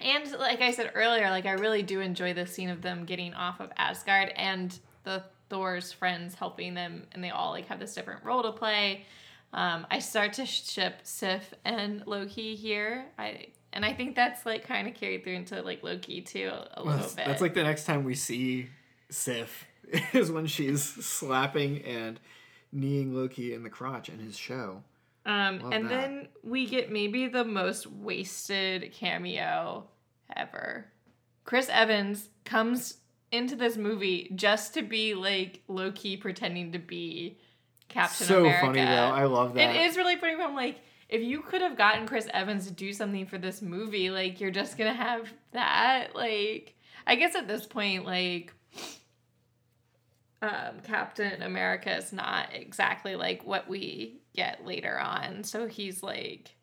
and like I said earlier, like I really do enjoy the scene of them getting off of Asgard and the Thor's friends helping them, and they all like have this different role to play. Um, I start to ship Sif and Loki here. I and I think that's like kind of carried through into like Loki too a, a little bit. that's like the next time we see Sif is when she's slapping and kneeing Loki in the crotch in his show. Um, Love and that. then we get maybe the most wasted cameo ever. Chris Evans comes into this movie just to be like low key pretending to be Captain so America. So funny though. I love that. It is really funny, but I'm like, if you could have gotten Chris Evans to do something for this movie, like you're just gonna have that. Like, I guess at this point, like, um, Captain America is not exactly like what we get later on. So he's like,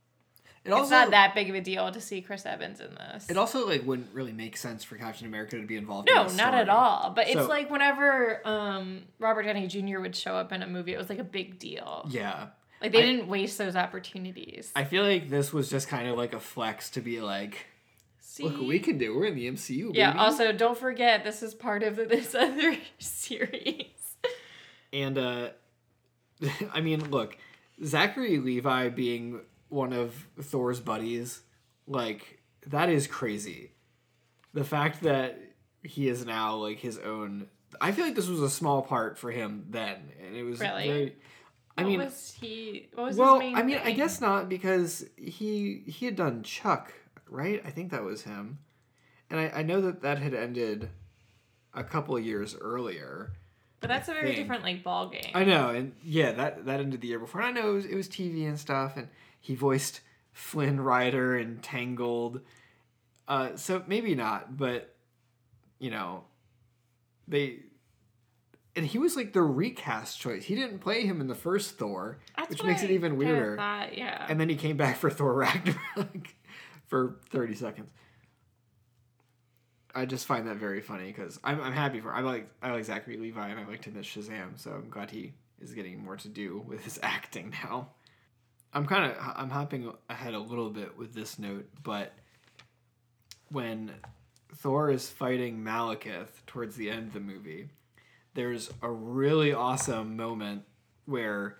It it's not that big of a deal to see Chris Evans in this. It also like wouldn't really make sense for Captain America to be involved. no, in this No, not at all. But it's like whenever um, Robert Downey Jr. would show up in a movie, it was like a big deal. Yeah, Like they I- didn't waste those opportunities. I feel like this was just kind of like a flex to be like, look what we can do. We're in the MCU. Yeah. baby." Also, don't forget this is part of this other series. and uh, I mean, look, Zachary Levi being one of Thor's buddies, like that is crazy. The fact that he is now like his own. I feel like this was a small part for him then, and it was Really? very. I what mean, was he? What was well, his main I mean, I guess not because he he had done Chuck, right? I think that was him, and I, I know that that had ended a couple of years earlier. But that's a very different like ball game. I know, and yeah, that that ended the year before. And I know it was, it was TV and stuff, and he voiced Flynn Rider in Tangled. Uh, so maybe not, but you know, they and he was like the recast choice. He didn't play him in the first Thor, That's which makes it even weirder. Thought, yeah. And then he came back for Thor Ragnarok for 30 seconds. I just find that very funny because I'm, I'm happy for I like I like Zachary Levi and I liked him as Shazam, so I'm glad he is getting more to do with his acting now. I'm kind of I'm hopping ahead a little bit with this note, but when Thor is fighting Malekith towards the end of the movie, there's a really awesome moment where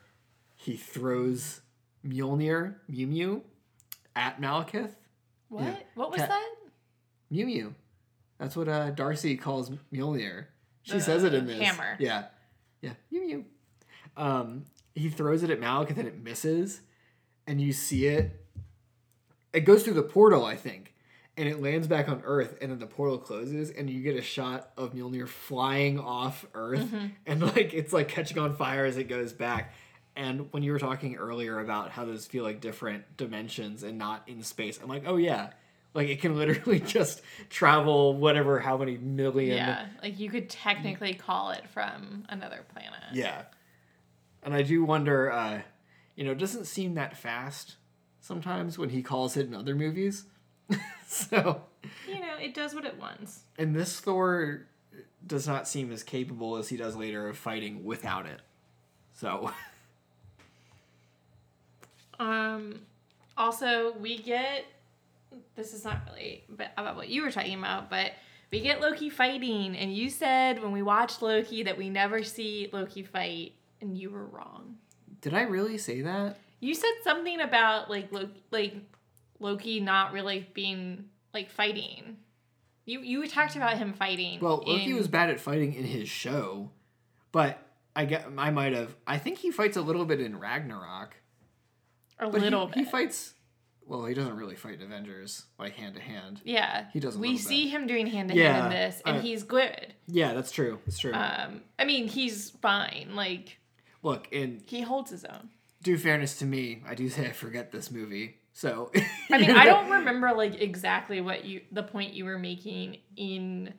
he throws Mjolnir, Mew Mew, at Malekith. what? yeah. What was Cat- that? Mew Mew. That's what uh, Darcy calls Mjolnir. She says it in this. hammer. Yeah. Yeah. Mew Mew. Um, he throws it at Malekith and it misses. And you see it. It goes through the portal, I think. And it lands back on Earth. And then the portal closes. And you get a shot of Mjolnir flying off Earth. Mm-hmm. And like it's like catching on fire as it goes back. And when you were talking earlier about how those feel like different dimensions and not in space, I'm like, oh yeah. Like it can literally just travel whatever, how many million. Yeah, like you could technically call it from another planet. Yeah. And I do wonder, uh, you know, it doesn't seem that fast sometimes when he calls it in other movies. so, You know, it does what it wants. and this Thor does not seem as capable as he does later of fighting without it. So, Um, also, we get this is not really but about what you were talking about, but we get Loki fighting, and you said when we watched Loki that we never see Loki fight, and you were wrong. Did I really say that? You said something about like Loki, like Loki not really being like fighting. You you talked about him fighting. Well, Loki in- was bad at fighting in his show, but I get I might have. I think he fights a little bit in Ragnarok. a little he, bit. he fights. Well, he doesn't really fight in Avengers like hand to hand. Yeah, He does a We little bit. see him doing hand to hand in this, and uh, he's good. Yeah, that's true. That's true. Um, I mean, he's fine. Like Look, and he holds his own. do fairness to me, I do say I forget this movie. So I mean, I don't remember like exactly what you the point you were making in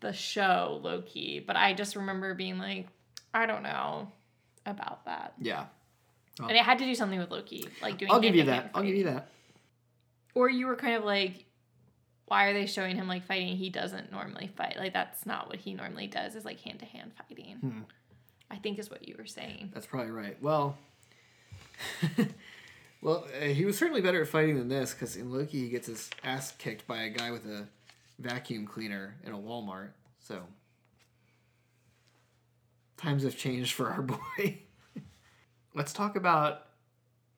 the show Loki, but I just remember being like, I don't know about that, Yeah, and it had to do something with Loki, like doing. I'll give you that. I'll give you that. Or you were kind of like, why are they showing him like fighting? He doesn't normally fight. Like that's not what he normally does. Is like hand to hand fighting. Hmm. I think is what you were saying. That's probably right. Well, well, uh, he was certainly better at fighting than this because in Loki he gets his ass kicked by a guy with a vacuum cleaner in a Walmart. So times have changed for our boy. Let's talk about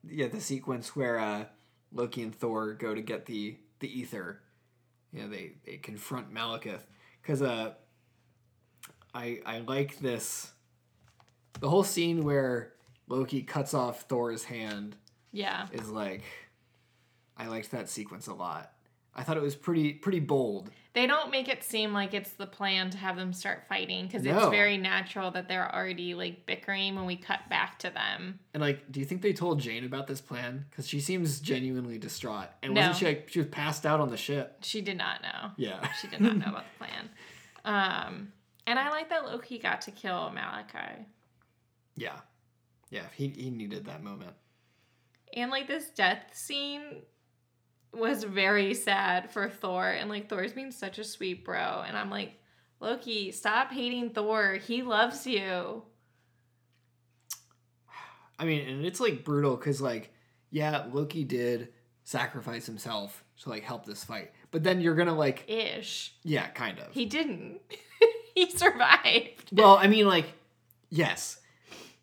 yeah the sequence where uh, Loki and Thor go to get the the ether. You know they they confront Malekith because uh I I like this the whole scene where Loki cuts off Thor's hand Yeah. is like I liked that sequence a lot. I thought it was pretty pretty bold. They don't make it seem like it's the plan to have them start fighting because it's very natural that they're already like bickering when we cut back to them. And like, do you think they told Jane about this plan? Because she seems genuinely distraught. And No. wasn't she like she was passed out on the ship? She did not know. Yeah. She did not know about the plan. Um, and I like that Loki got to kill Malekith. Yeah. Yeah. He he needed that moment. And like this death scene was very sad for Thor. And like Thor's being such a sweet bro. And I'm like, Loki, stop hating Thor. He loves you. I mean, and it's like brutal because like, yeah, Loki did sacrifice himself to like help this fight, but then you're gonna like, Ish. yeah, kind of. He didn't. he survived. Well, I mean, like, yes.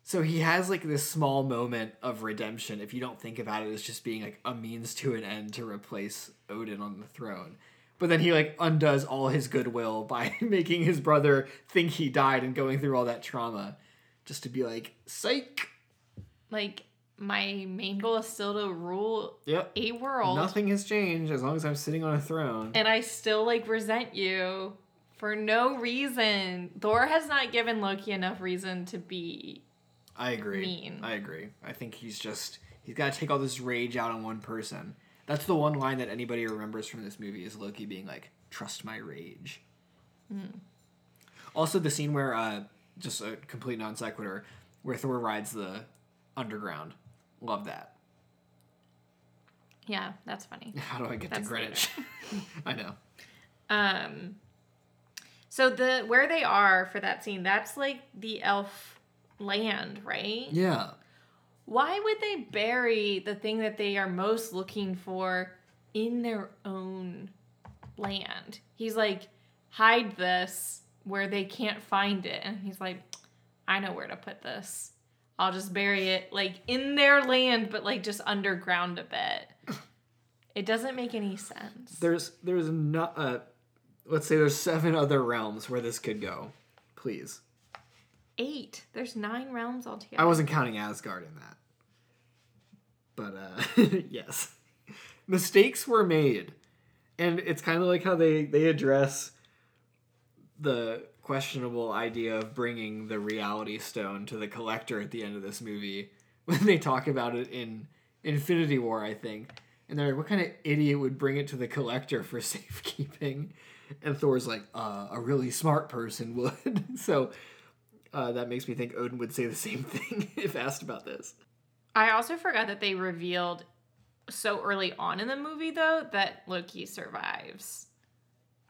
So he has like this small moment of redemption if you don't think about it as just being like a means to an end to replace Odin on the throne. But then he like undoes all his goodwill by making his brother think he died and going through all that trauma just to be like, psych. Like, my main goal is still to rule Yep. a world. Nothing has changed as long as I'm sitting on a throne. and I still like resent you for no reason. Thor has not given Loki enough reason to be. I agree. mean. I agree. I think he's just he's got to take all this rage out on one person. That's the one line that anybody remembers from this movie is Loki being like, "Trust my rage." Also, the scene where uh, just a complete non sequitur, where Thor rides the underground. Love that. Yeah, that's funny. How do I get That's to Greenwich? I know. Um, so the where they are for that scene, that's like the elf land, right? Yeah. Why would they bury the thing that they are most looking for in their own land? He's like, hide this where they can't find it. And he's like, I know where to put this. I'll just bury it like in their land, but like just underground a bit. It doesn't make any sense. There's there's not uh, let's say there's seven other realms where this could go. Please. Eight. There's nine realms altogether. I wasn't counting Asgard in that. But uh yes. Mistakes were made. And it's kind of like how they they address the questionable idea of bringing the reality stone to the collector at the end of this movie when they talk about it in Infinity War, I think. And they're like, what kind of idiot would bring it to the collector for safekeeping? And Thor's like, uh, a really smart person would. so uh, that makes me think Odin would say the same thing if asked about this. I also forgot that they revealed so early on in the movie though that Loki survives.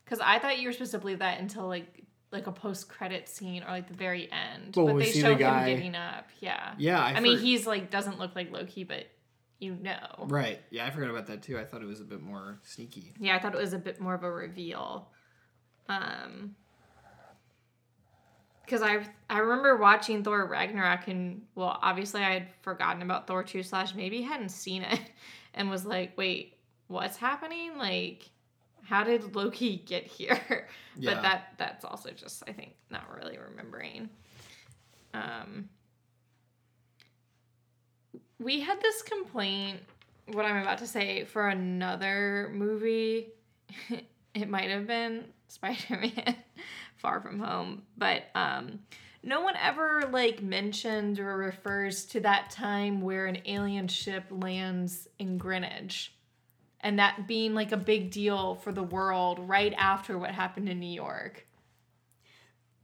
Cause I thought you were supposed to believe that until like like a post credit scene or like the very end. Well, but we they show the guy- him getting up. Yeah. Yeah, I, I, mean he's like doesn't look like Loki, but you know. right. Yeah, I forgot about that too. I thought it was a bit more sneaky. Yeah, I thought it was a bit more of a reveal. Um because I I remember watching Thor Ragnarok and well obviously I had forgotten about Thor 2 slash maybe hadn't seen it and was like, wait, what's happening? Like how did Loki get here? Yeah. But that that's also just I think not really remembering. Um we had this complaint what I'm about to say for another movie. it might have been Spider-Man Far From Home, but um no one ever like mentioned or refers to that time where an alien ship lands in Greenwich and that being like a big deal for the world right after what happened in New York.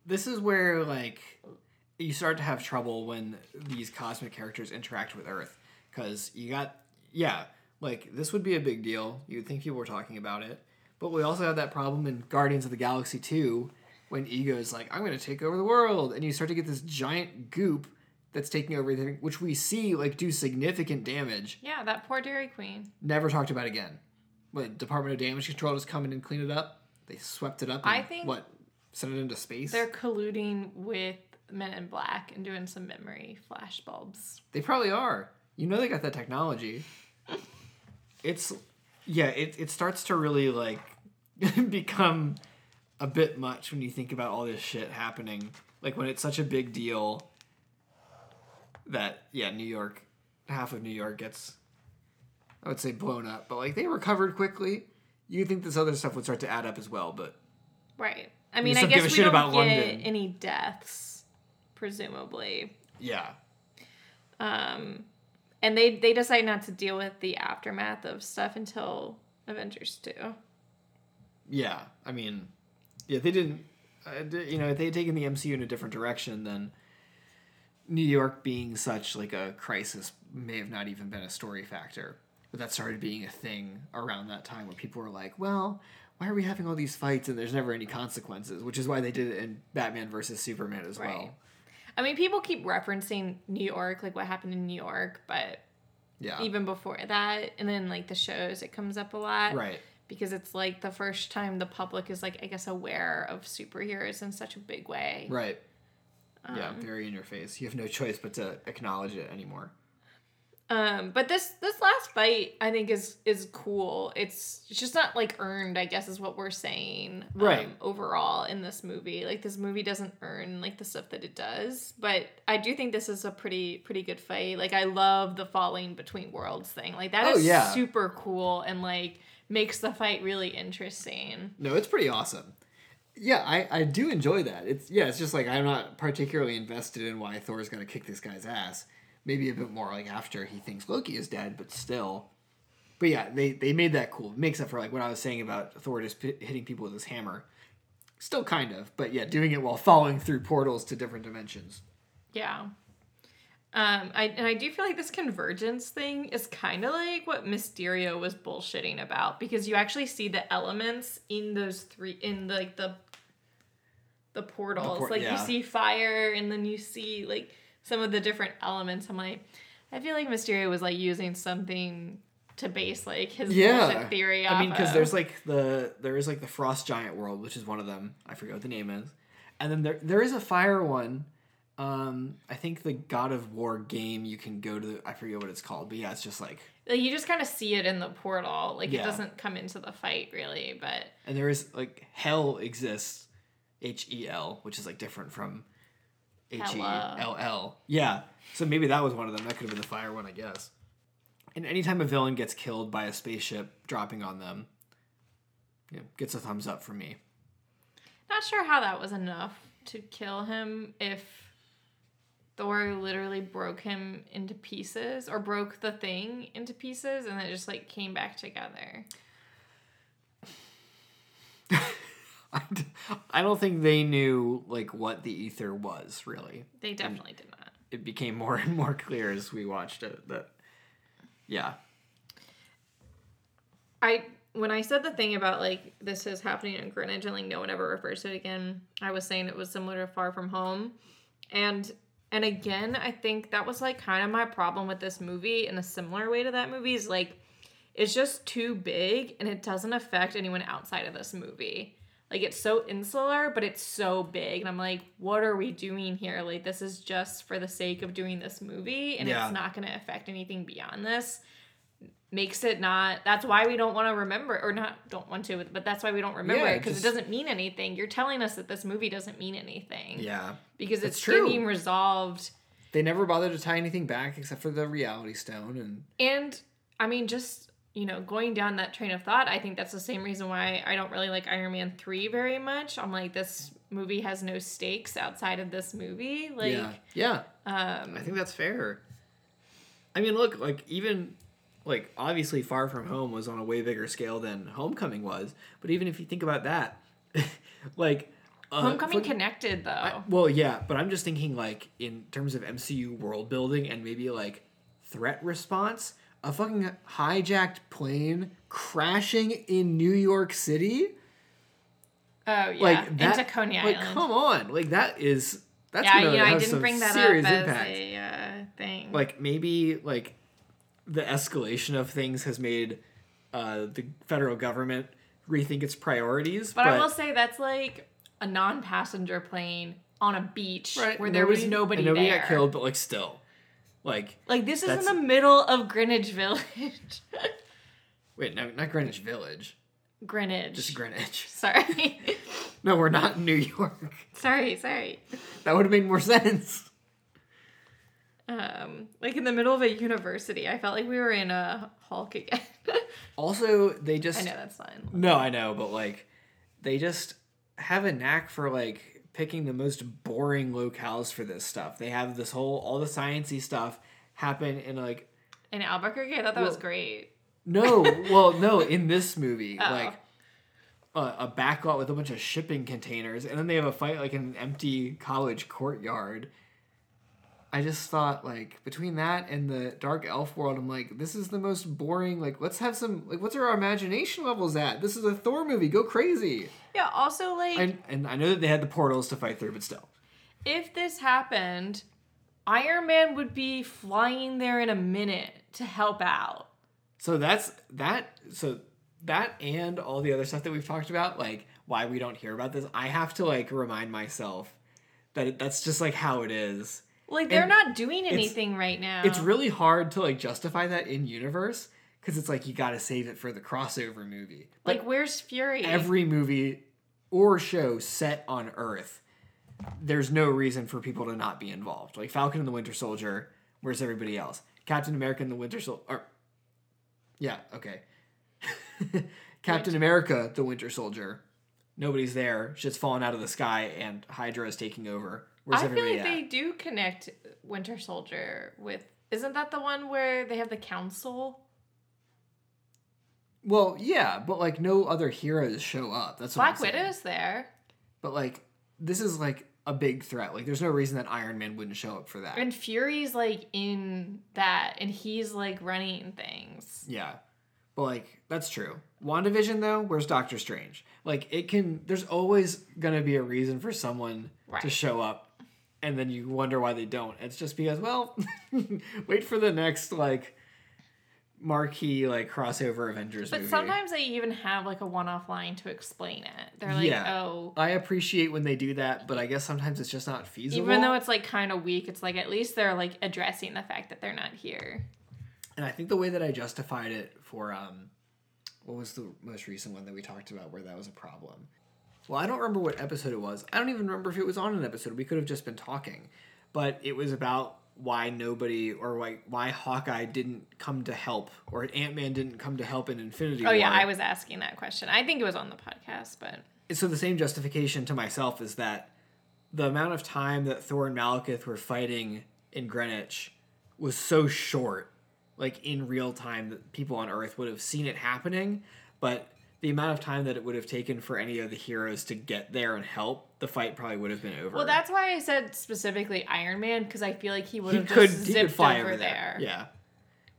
This is where like you start to have trouble when these cosmic characters interact with Earth because you got yeah like this would be a big deal. You'd think people were talking about it, but we also have that problem in Guardians of the Galaxy two when Ego is like I'm going to take over the world, and you start to get this giant goop that's taking over everything, which we see like do significant damage. Yeah, that poor Dairy Queen. Never talked about again. What Department of Damage Control just come in and clean it up? They swept it up. And, I think what sent it into space. They're colluding with Men in Black and doing some memory flash bulbs. They probably are. You know they got that technology. It's yeah, it, it starts to really like become a bit much when you think about all this shit happening. Like when it's such a big deal that yeah, New York half of New York gets I would say blown up, but like they recovered quickly you think this other stuff would start to add up as well, but Right. I mean, I guess we don't about get London. any deaths, presumably. yeah. Um, and they they decide not to deal with the aftermath of stuff until Avengers two. Yeah, I mean, yeah, they didn't. Uh, you know, if they had taken the MCU in a different direction, then New York being such like a crisis may have not even been a story factor. But that started being a thing around that time where people were like, "Well, why are we having all these fights and there's never any consequences?" Which is why they did it in Batman versus Superman as Right. well. I mean, people keep referencing New York, like what happened in New York, but Yeah, even before that, and then like the shows, it comes up a lot. right. Because it's like the first time the public is like, I guess, aware of superheroes in such a big way. Right. yeah, Um, very in your face. You have no choice but to acknowledge it anymore. Um, but this this last fight I think is is cool. It's it's just not like earned, I guess is what we're saying. um, Right. overall in this movie. Like this movie doesn't earn like the stuff that it does. But I do think this is a pretty pretty good fight. Like I love the falling between worlds thing. Like that Oh, is yeah. super cool and like makes the fight really interesting. No, it's pretty awesome. Yeah, I, I do enjoy that. It's yeah, it's just like I'm not particularly invested in why Thor's gonna kick this guy's ass. Maybe a bit more like after he thinks Loki is dead, but still. But yeah, they they made that cool. It makes up for like what I was saying about Thor just p- hitting people with his hammer. Still kind of, but yeah, doing it while falling through portals to different dimensions. Yeah. Um, I and I do feel like this convergence thing is kind of like what Mysterio was bullshitting about because you actually see the elements in those three in like the the portals. por- like yeah. you see fire and then you see like some of the different elements. I'm like, I feel like Mysterio was like using something to base like his Yeah, theory. I mean, because there's like the there is like the frost giant world, which is one of them. I forget what the name is, and then there there is a fire one. Um, I think the God of War game you can go to. I forget what it's called, but yeah, it's just like like you just kind of see it in the portal. Like Yeah. it doesn't come into the fight really, but and there is like hell exists, H E L, which is like different from H E L L. Yeah, so maybe that was one of them. That could have been the fire one, I guess. And anytime a villain gets killed by a spaceship dropping on them, yeah, gets a thumbs up from me. Not sure how that was enough to kill him if Thor literally broke him into pieces or broke the thing into pieces and it just like came back together. I d- I don't think they knew like what the ether was really. They definitely did not. It became more and more clear as we watched it that yeah. I when I said the thing about like this is happening in Greenwich and like no one ever refers to it again, I was saying it was similar to Far From Home. And and again, I think that was like kind of my problem with this movie in a similar way to that movie is like it's just too big and it doesn't affect anyone outside of this movie. Like it's so insular, but it's so big. And I'm like, what are we doing here? Like this is just for the sake of doing this movie and Yeah. it's not gonna affect anything beyond this makes it not that's why we don't want to remember or not don't want to but that's why we don't remember Yeah, it because it doesn't mean anything you're telling us that this movie doesn't mean anything Yeah. because it's true. getting resolved They never bothered to tie anything back except for the reality stone and and i mean just you know going down that train of thought i think that's the same reason why i don't really like iron man 3 very much i'm like this movie has no stakes outside of this movie like yeah. Yeah. um I think that's fair. I mean, look, like even like obviously Far From Home was on a way bigger scale than Homecoming was, but even if you think about that, like uh, homecoming connected though. I- well, yeah, but I'm just thinking like in terms of MCU world building and maybe like threat response, a fucking hijacked plane crashing in New York City, oh yeah. Like that, into coney like island. come on, like that is that's yeah you know i didn't bring that up serious as impact. a uh, thing. Like maybe like the escalation of things has made uh, the federal government rethink its priorities. But, I will say that's like a non-passenger plane on a beach Right, where there was nobody and nobody there. got killed, but like still, like Like this is in the middle of Greenwich Village. wait, no, not Greenwich Village, Greenwich. just Greenwich. sorry. No, we're not in New York. sorry, sorry. That would have made more sense. Um, like in the middle of a university. I felt like we were in a Hulk again. Also, they just I know that's fine. No, I know, but like they just have a knack for like picking the most boring locales for this stuff. They have this whole all the sciency stuff happen in like In Albuquerque, I thought that was great. no, well, no, in this movie, Oh. like a, a backlot with a bunch of shipping containers, and then they have a fight like in an empty college courtyard. I just thought like between that and the dark elf world, I'm like, this is the most boring. Like, let's have some like, what's our imagination levels at? This is a Thor movie. Go crazy. Yeah, also like And and I know that they had the portals to fight through, but still. if this happened, Iron Man would be flying there in a minute to help out. So that's that. So that and all the other stuff that we've talked about, like why we don't hear about this, I have to like remind myself that it, that's just like how it is. Like they're And not doing anything right now. It's really hard to like justify that in universe because it's like you got to save it for the crossover movie. But like where's Fury? every movie or show set on Earth, there's no reason for people to not be involved. Like Falcon and the Winter Soldier, where's everybody else? Captain America and the Winter Soldier. Yeah, okay. Captain America, the Winter Soldier. Nobody's there. Shit's falling out of the sky, and Hydra is taking over. Where's I feel like at? they do connect Winter Soldier with. Isn't that the one where they have the council? Well, yeah, but like no other heroes show up. That's what Black I'm saying. Widow's there, But like this is like a big threat. Like there's no reason that Iron Man wouldn't show up for that. and Fury's like in that, and he's like running things. Yeah. But like that's true. WandaVision though, where's Doctor Strange? Like it can there's always gonna be a reason for someone to show up and then you wonder why they don't. It's just because, well, wait for the next like marquee like crossover Avengers But movie. sometimes they even have like a one-off line to explain it. They're like, Yeah. oh, I appreciate when they do that, but I guess sometimes it's just not feasible. even though it's like kind of weak, it's like at least they're like addressing the fact that they're not here. And I think the way that I justified it for um what was the most recent one that we talked about where that was a problem? Well, I don't remember what episode it was. I don't even remember if it was on an episode. We could have just been talking. But it was about why nobody or why why Hawkeye didn't come to help or Ant-Man didn't come to help in Infinity Oh yeah, I was asking that question. I think it was on the podcast, but so the same justification to myself is that the amount of time that Thor and Malekith were fighting in Greenwich was so short, like in real time, that people on Earth would have seen it happening. But the amount of time that it would have taken for any of the heroes to get there and help, the fight probably would have been over. well, that's why I said specifically Iron Man because I feel like he would have could just he zipped could fly over over there. there. Yeah,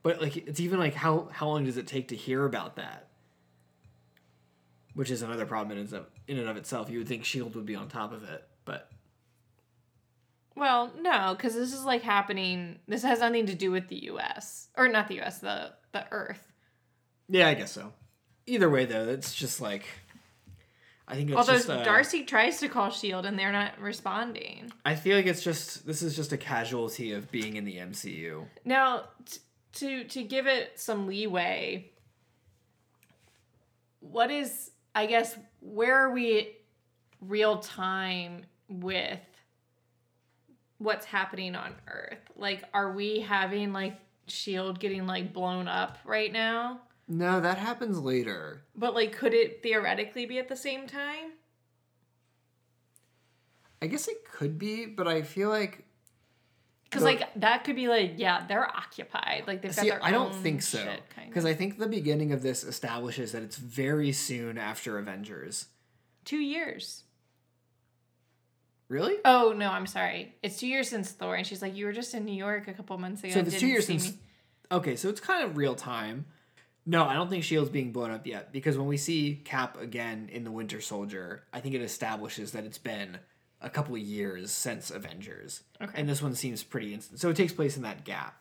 but like it's even like how how long does it take to hear about that? Which is another problem in and of, in and of itself. You would think Shield would be on top of it, but Well, no, because this is like happening. This has nothing to do with the U.S. or not the U.S. the the Earth. Yeah, I guess so. Either way, though, it's just like I think it's Although just. Uh, Darcy tries to call Shield and they're not responding. I feel like it's just this is just a casualty of being in the MCU. Now, t- to to give it some leeway, what is I guess where are we real time with what's happening on Earth? Like, are we having like Shield getting like blown up right now? No, that happens later. But like, could it theoretically be at the same time? I guess it could be, but I feel like Because like that could be like yeah they're occupied like they've got see, their I don't think so because. I think the beginning of this establishes that it's very soon after Avengers. two years. Really? Oh no, I'm sorry. It's two years since Thor, and she's like, "You were just in New York a couple months ago." So it's two years since. me." Okay, so it's kind of real time. No, I don't think Shield's being blown up yet because when we see Cap again in the Winter Soldier, I think it establishes that it's been a couple of years since Avengers. Okay. And this one seems pretty instant. So it takes place in that gap.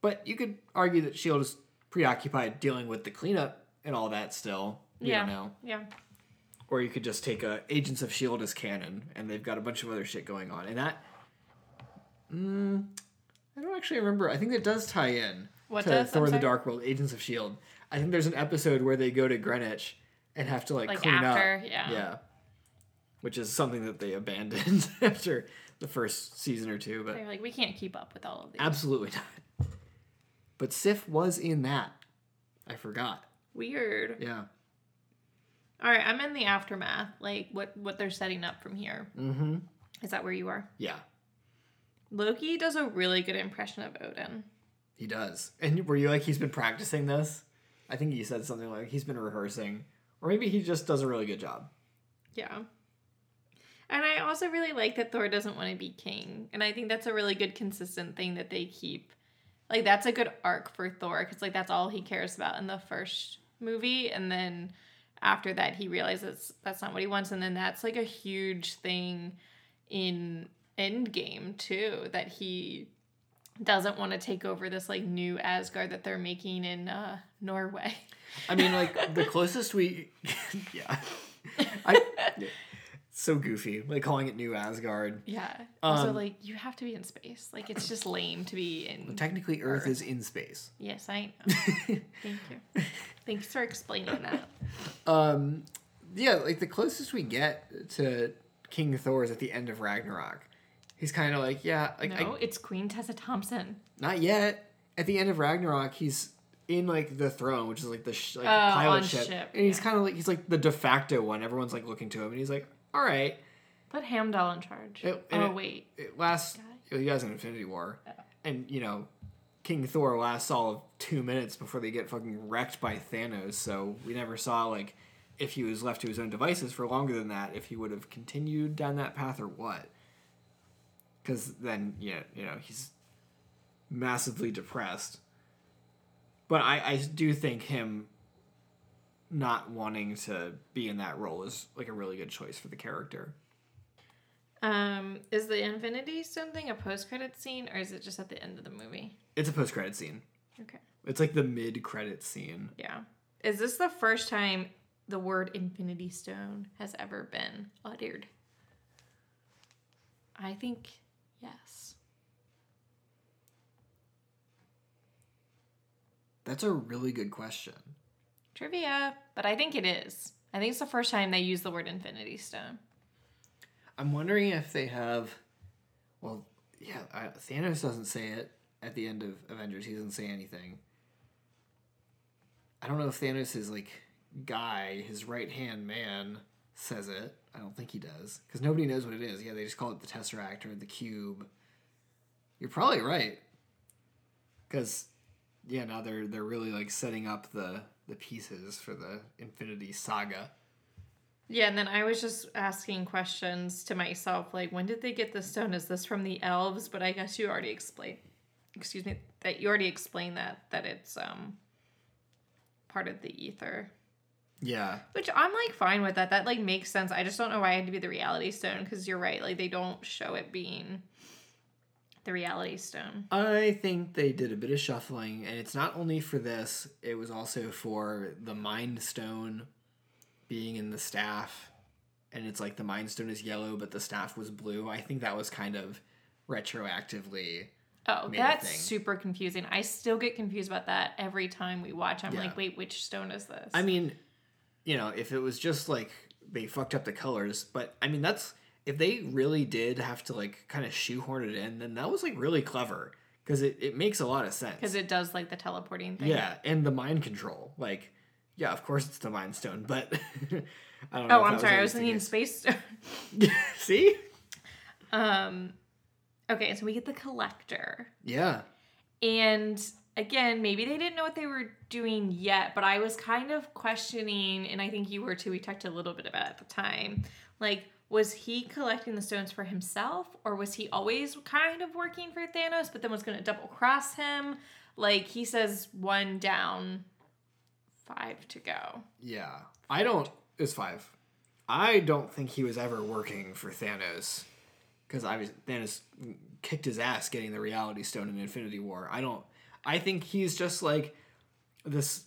But you could argue that Shield is preoccupied dealing with the cleanup and all that still. We yeah, don't know. yeah. Or you could just take uh, Agents of Shield as canon, and they've got a bunch of other shit going on, and that. Mm, I don't actually remember. I think it does tie in What to does? Thor: The? Dark World, Agents of Shield. I think there's an episode where they go to Greenwich and have to like, Like clean after, up. yeah. Yeah. Which is something that they abandoned after the first season or two, but They're like, we can't keep up with all of these. absolutely not. But Sif was in that. I forgot. Weird. Yeah. All right, I'm in the aftermath. Like what what they're setting up from here. Mm-hmm. Is that where you are? Yeah, Loki does a really good impression of Odin. He does. And were you like he's been practicing this? I think he said something like he's been rehearsing, or maybe he just does a really good job. Yeah. And I also really like that Thor doesn't want to be king. And I think that's a really good consistent thing that they keep. Like that's a good arc for Thor cuz like that's all he cares about in the first movie and then after that he realizes that's not what he wants and then that's like a huge thing in Endgame too that he doesn't want to take over this like new Asgard that they're making in uh, Norway. I mean, like the closest we, yeah, I, so goofy, like calling it New Asgard. Yeah. Also, Um, like you have to be in space. Like it's just lame to be in. Technically, Earth is in space. Yes, I know. Thank you. Thanks for explaining that. Um, yeah, like the closest we get to King Thor is at the end of Ragnarok. He's kind of like, yeah, like No, I, it's Queen Tessa Thompson. not yet. At the end of Ragnarok, he's in like the throne, which is like the sh- like, Oh, pilot ship, ship, and he's yeah. kind of like he's like the de facto one. Everyone's like looking to him, and he's like, all right. Put Heimdall in charge. It- oh it- wait. it lasts he has an infinity war oh. and you know king thor lasts all of two minutes before they get fucking wrecked by thanos so we never saw like if he was left to his own devices for longer than that if he would have continued down that path or what because then yeah you know he's massively depressed but i i do think him not wanting to be in that role is like a really good choice for the character Um, is the Infinity Stone thing a post-credit scene, or is it just at the end of the movie? it's a post-credit scene Okay. It's like the mid-credit scene. Yeah. Is this the first time the word Infinity Stone has ever been uttered? I think yes. That's a really good question. Trivia, but I think it is. I think it's the first time they use the word Infinity Stone. I'm wondering if they have. Well, yeah, I, Thanos doesn't say it at the end of Avengers. He doesn't say anything. I don't know if Thanos' is like guy, his right hand man, says it. I don't think he does because nobody knows what it is. Yeah, they just call it the Tesseract or the Cube. You're probably right. Because yeah, now they're they're really like setting up the the pieces for the Infinity Saga. Yeah, and then I was just asking questions to myself, like, when did they get the stone? Is this from the elves? But I guess you already explained. Excuse me, that you already explained that that it's um part of the Aether. Yeah, Which I'm like fine with that. That like makes sense. I just don't know why it had to be the reality stone because you're right. Like they don't show it being the reality stone. I think they did a bit of shuffling, and it's not only for this, it was also for the Mind Stone being in the staff. And it's like the Mind Stone is yellow, but the staff was blue. I think that was kind of retroactively. Oh, that's super confusing. I still get confused about that every time we watch. I'm Yeah. like, wait, which stone is this? I mean, you know, if it was just like they fucked up the colors, but I mean, that's if they really did have to like kind of shoehorn it in, then that was like really clever because it, it makes a lot of sense. because it does like the teleporting thing. Yeah, and the mind control. Like, yeah, of course it's the mind stone, but I don't know. Oh, I'm sorry. I was thinking space stone. See? um, okay, so we get the collector, Yeah. and again, maybe they didn't know what they were doing yet, but I was kind of questioning, and I think you were too. We talked a little bit about at the time, like. Was he collecting the stones for himself, or was he always kind of working for Thanos, but then was going to double cross him? Like he says, one down, five to go. Yeah. I don't. It's five. I don't think he was ever working for Thanos because Thanos kicked his ass getting the Reality Stone in Infinity War. I don't. I think he's just like this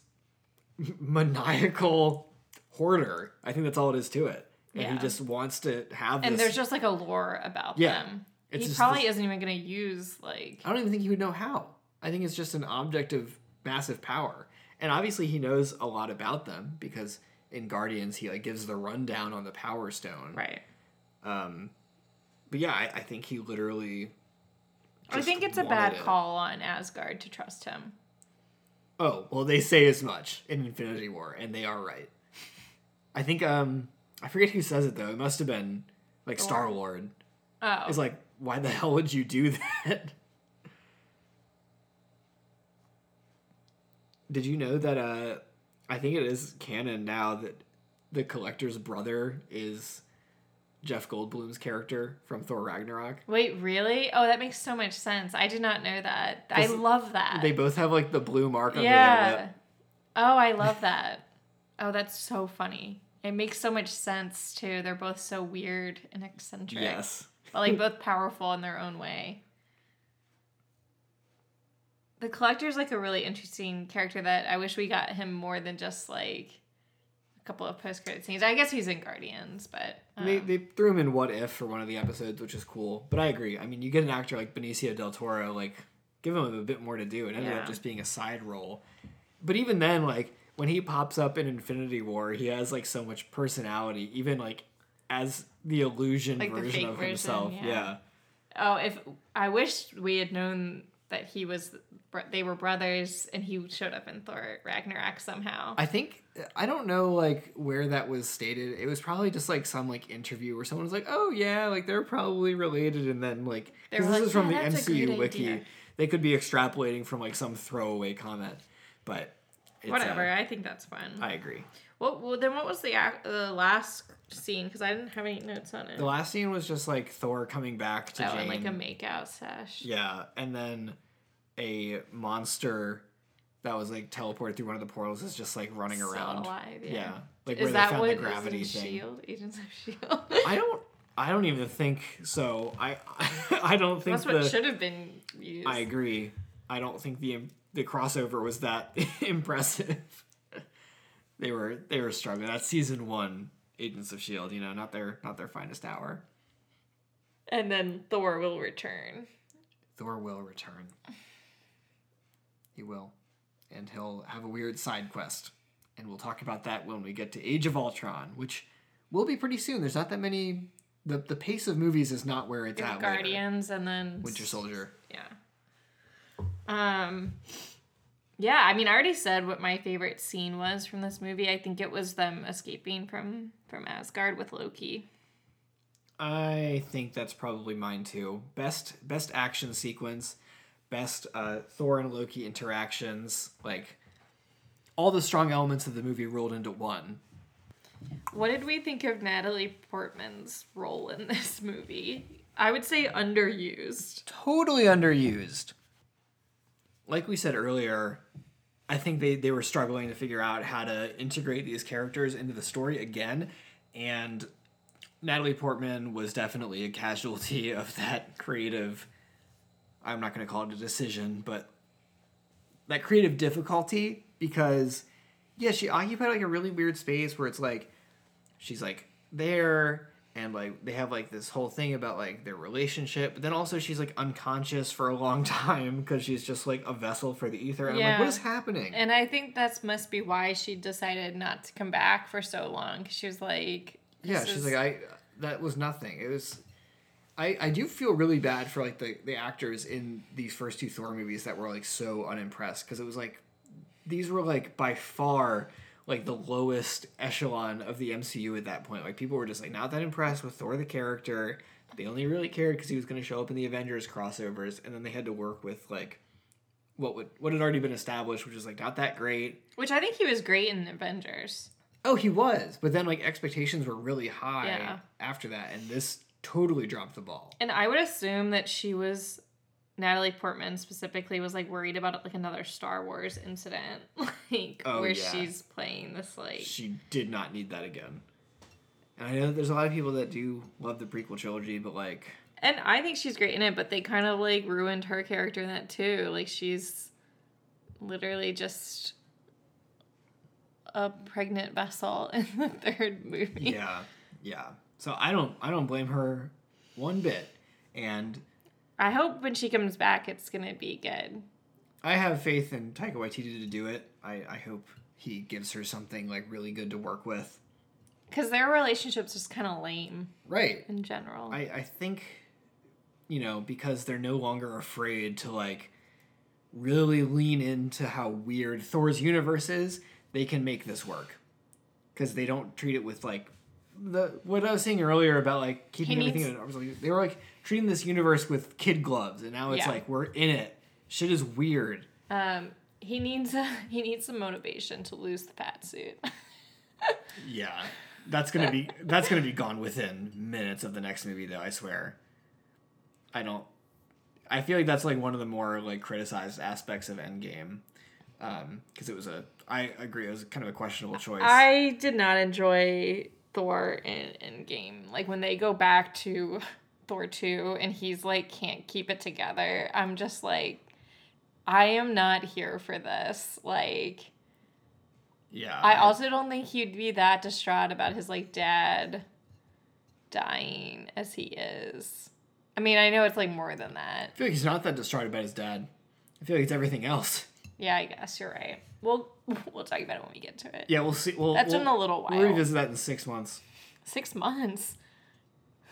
maniacal hoarder. I think that's all it is to it. And he just wants to have. And this, there's just like a lore about Yeah. them. He probably this- isn't even going to use like I don't even think he would know how. I think it's just an object of massive power. And obviously he knows a lot about them because in Guardians he like gives the rundown on the power stone. right. Um but yeah, I, I think he literally. I think it's a bad it. call on Asgard to trust him. Oh well, they say as much in Infinity War, and they are right. I think um I forget who says it though. It must have been like Thor. Star Lord. Oh, It's like, why the hell would you do that? Did you know that uh I think it is canon now that the collector's brother is Jeff Goldblum's character from Thor Ragnarok? wait, really? Oh, that makes so much sense. I did not know that. I love that. They both have like the blue mark their yeah. lip. Oh, I love that. oh, that's so funny. It makes so much sense too. They're both so weird and eccentric. Yes. but like both powerful in their own way. The collector's like a really interesting character that I wish we got him more than just like couple of post credit scenes. I guess he's in Guardians, but um, They, they threw him in What If for one of the episodes, which is cool. But I agree. I mean, you get an actor like Benicio del Toro, like, give him a bit more to do. It ended Yeah. up just being a side role. But even then, like, when he pops up in Infinity War, he has, like, so much personality, even, like, as the illusion Like version fake of version, himself. yeah. yeah. oh, if I wish we had known that he was they were brothers and he showed up in Thor Ragnarok somehow. I think I don't know like where that was stated. It was probably just like some like interview where someone was like, "Oh yeah, like they're probably related," and then like because this like, is from "Yeah, the MCU wiki, idea." they could be extrapolating from like some throwaway comment, but it's, uh, Whatever, I think that's fun. I agree. Well, well, then what was the ac- the last scene? Because I didn't have any notes on it. The last scene was just like Thor coming back to oh, Jane. and like a makeout sesh. yeah, and then a monster that was like teleported through one of the portals is just like running Still around. alive, yeah. yeah. Like Is where that they found what the gravity in thing. Shield? Agents of Shield. I don't. I don't even think so. I I don't think That's what the. should have been used. I agree. I don't think the the crossover was that impressive. They were they were struggling. That's season one, Agents of Shield. You know, not their not their finest hour. And then Thor will return. Thor will return. He will, and he'll have a weird side quest, and we'll talk about that when we get to Age of Ultron, which will be pretty soon. There's not that many. The the pace of movies is not where it's at. later. Guardians and then Winter Soldier. Yeah. Um. Yeah, I mean, I already said what my favorite scene was from this movie. I think it was them escaping from from Asgard with Loki. I think that's probably mine too. Best best action sequence, best uh, Thor and Loki interactions, like all the strong elements of the movie rolled into one. What did we think of Natalie Portman's role in this movie? I would say underused. Totally underused. Like we said earlier, I think they, they were struggling to figure out how to integrate these characters into the story again, and Natalie Portman was definitely a casualty of that creative. I'm not going to call it a decision, but that creative difficulty because, yeah, she occupied like a really weird space where it's like she's like there and like they have like this whole thing about like their relationship, but then also she's like unconscious for a long time because she's just like a vessel for the Aether. And I'm like, Yeah. what is happening? And I think that's must be why she decided not to come back for so long. she was like, Yeah, she's is- like, I that was nothing. It was. I, I do feel really bad for like the, the actors in these first two Thor movies that were like so unimpressed because it was like these were like by far like the lowest echelon of the MCU at that point. Like people were just like not that impressed with Thor the character. They only really cared because he was going to show up in the Avengers crossovers, and then they had to work with like what would what had already been established, which is like not that great. which I think he was great in Avengers. Oh, he was, but then like expectations were really high Yeah. after that, and this totally dropped the ball. And I would assume that she was Natalie Portman specifically was like worried about like another Star Wars incident, like Oh, where yeah. she's playing this like She did not need that again. And I know that there's a lot of people that do love the prequel trilogy, but like, And I think she's great in it, but they kind of like ruined her character in that too. Like she's literally just a pregnant vessel in the third movie. yeah, yeah. So I don't, I don't blame her one bit. And I hope when she comes back, it's gonna be good. I have faith in Taika Waititi to do it. I, I hope he gives her something like really good to work with. Because their relationship's just kind of lame Right. in general. I, I think you know, because they're no longer afraid to like really lean into how weird Thor's universe is, they can make this work. Because they don't treat it with like the what I was saying earlier about like keeping He everything needs- in arm's length. They were like treating this universe with kid gloves, and now it's Yeah. like we're in it. Shit is weird. Um, he needs a, he needs some motivation to lose the fat suit. Yeah, that's gonna be that's gonna be gone within minutes of the next movie, though. I swear. I don't. I feel like that's like one of the more like criticized aspects of Endgame, because it was a. I agree, it was kind of a questionable choice. I did not enjoy Thor in Endgame. Like when they go back to Thor 2 and he's like can't keep it together. I'm just like I am not here for this. Like yeah, I also don't think he'd be that distraught about his like dad dying as he is. I mean, I know it's like more than that. I feel like he's not that distraught about his dad. I feel like it's everything else. Yeah, I guess you're right. We'll we'll talk about it when we get to it. Yeah, we'll see. We'll, That's we'll, in a little while. We'll revisit that in six months. Six months.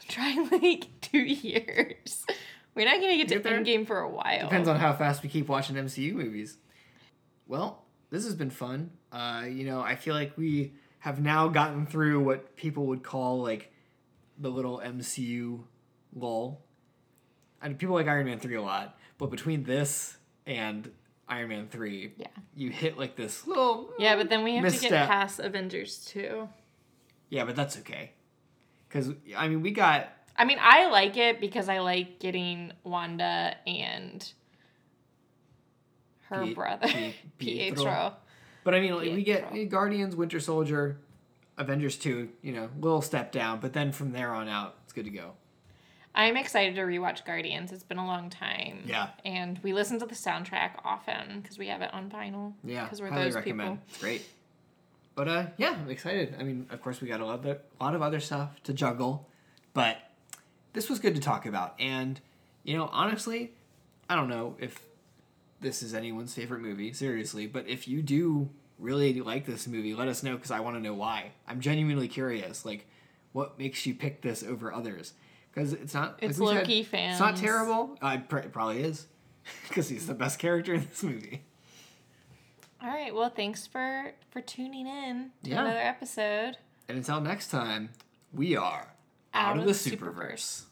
Try like two years. We're not gonna get to Get there? Endgame for a while. Depends on how fast we keep watching MCU movies. Well, this has been fun. Uh, you know, I feel like we have now gotten through what people would call like the little MCU lull. And people like Iron Man 3 a lot, but between this and Iron Man 3, Yeah. you hit like this little Yeah, but then we have to get past Avengers 2. Yeah, but that's okay. Cuz I mean, we got I mean, I like it because I like getting Wanda and her Pie- brother Pie- Pietro. Pietro. But I mean, like, we get. Guardians, Winter Soldier, Avengers 2, you know, little step down, but then from there on out, it's good to go. I'm excited to rewatch Guardians. It's been a long time. Yeah. And we listen to the soundtrack often because we have it on vinyl. Yeah, Because we're highly those recommend. people. It's great. But uh, yeah, I'm excited. I mean, of course, we got a lot, of, a lot of other stuff to juggle, but this was good to talk about. And you know, honestly, I don't know if this is anyone's favorite movie, seriously, but if you do really like this movie, let us know because I want to know why. I'm genuinely curious. Like, what makes you pick this over others? Because it's not. like It's said, Loki It's not terrible. Uh, it pr- it probably is, because he's the best character in this movie. All right. Well, thanks for for tuning in to Yeah. another episode. And until next time, we are Out out, of of the the Superverse.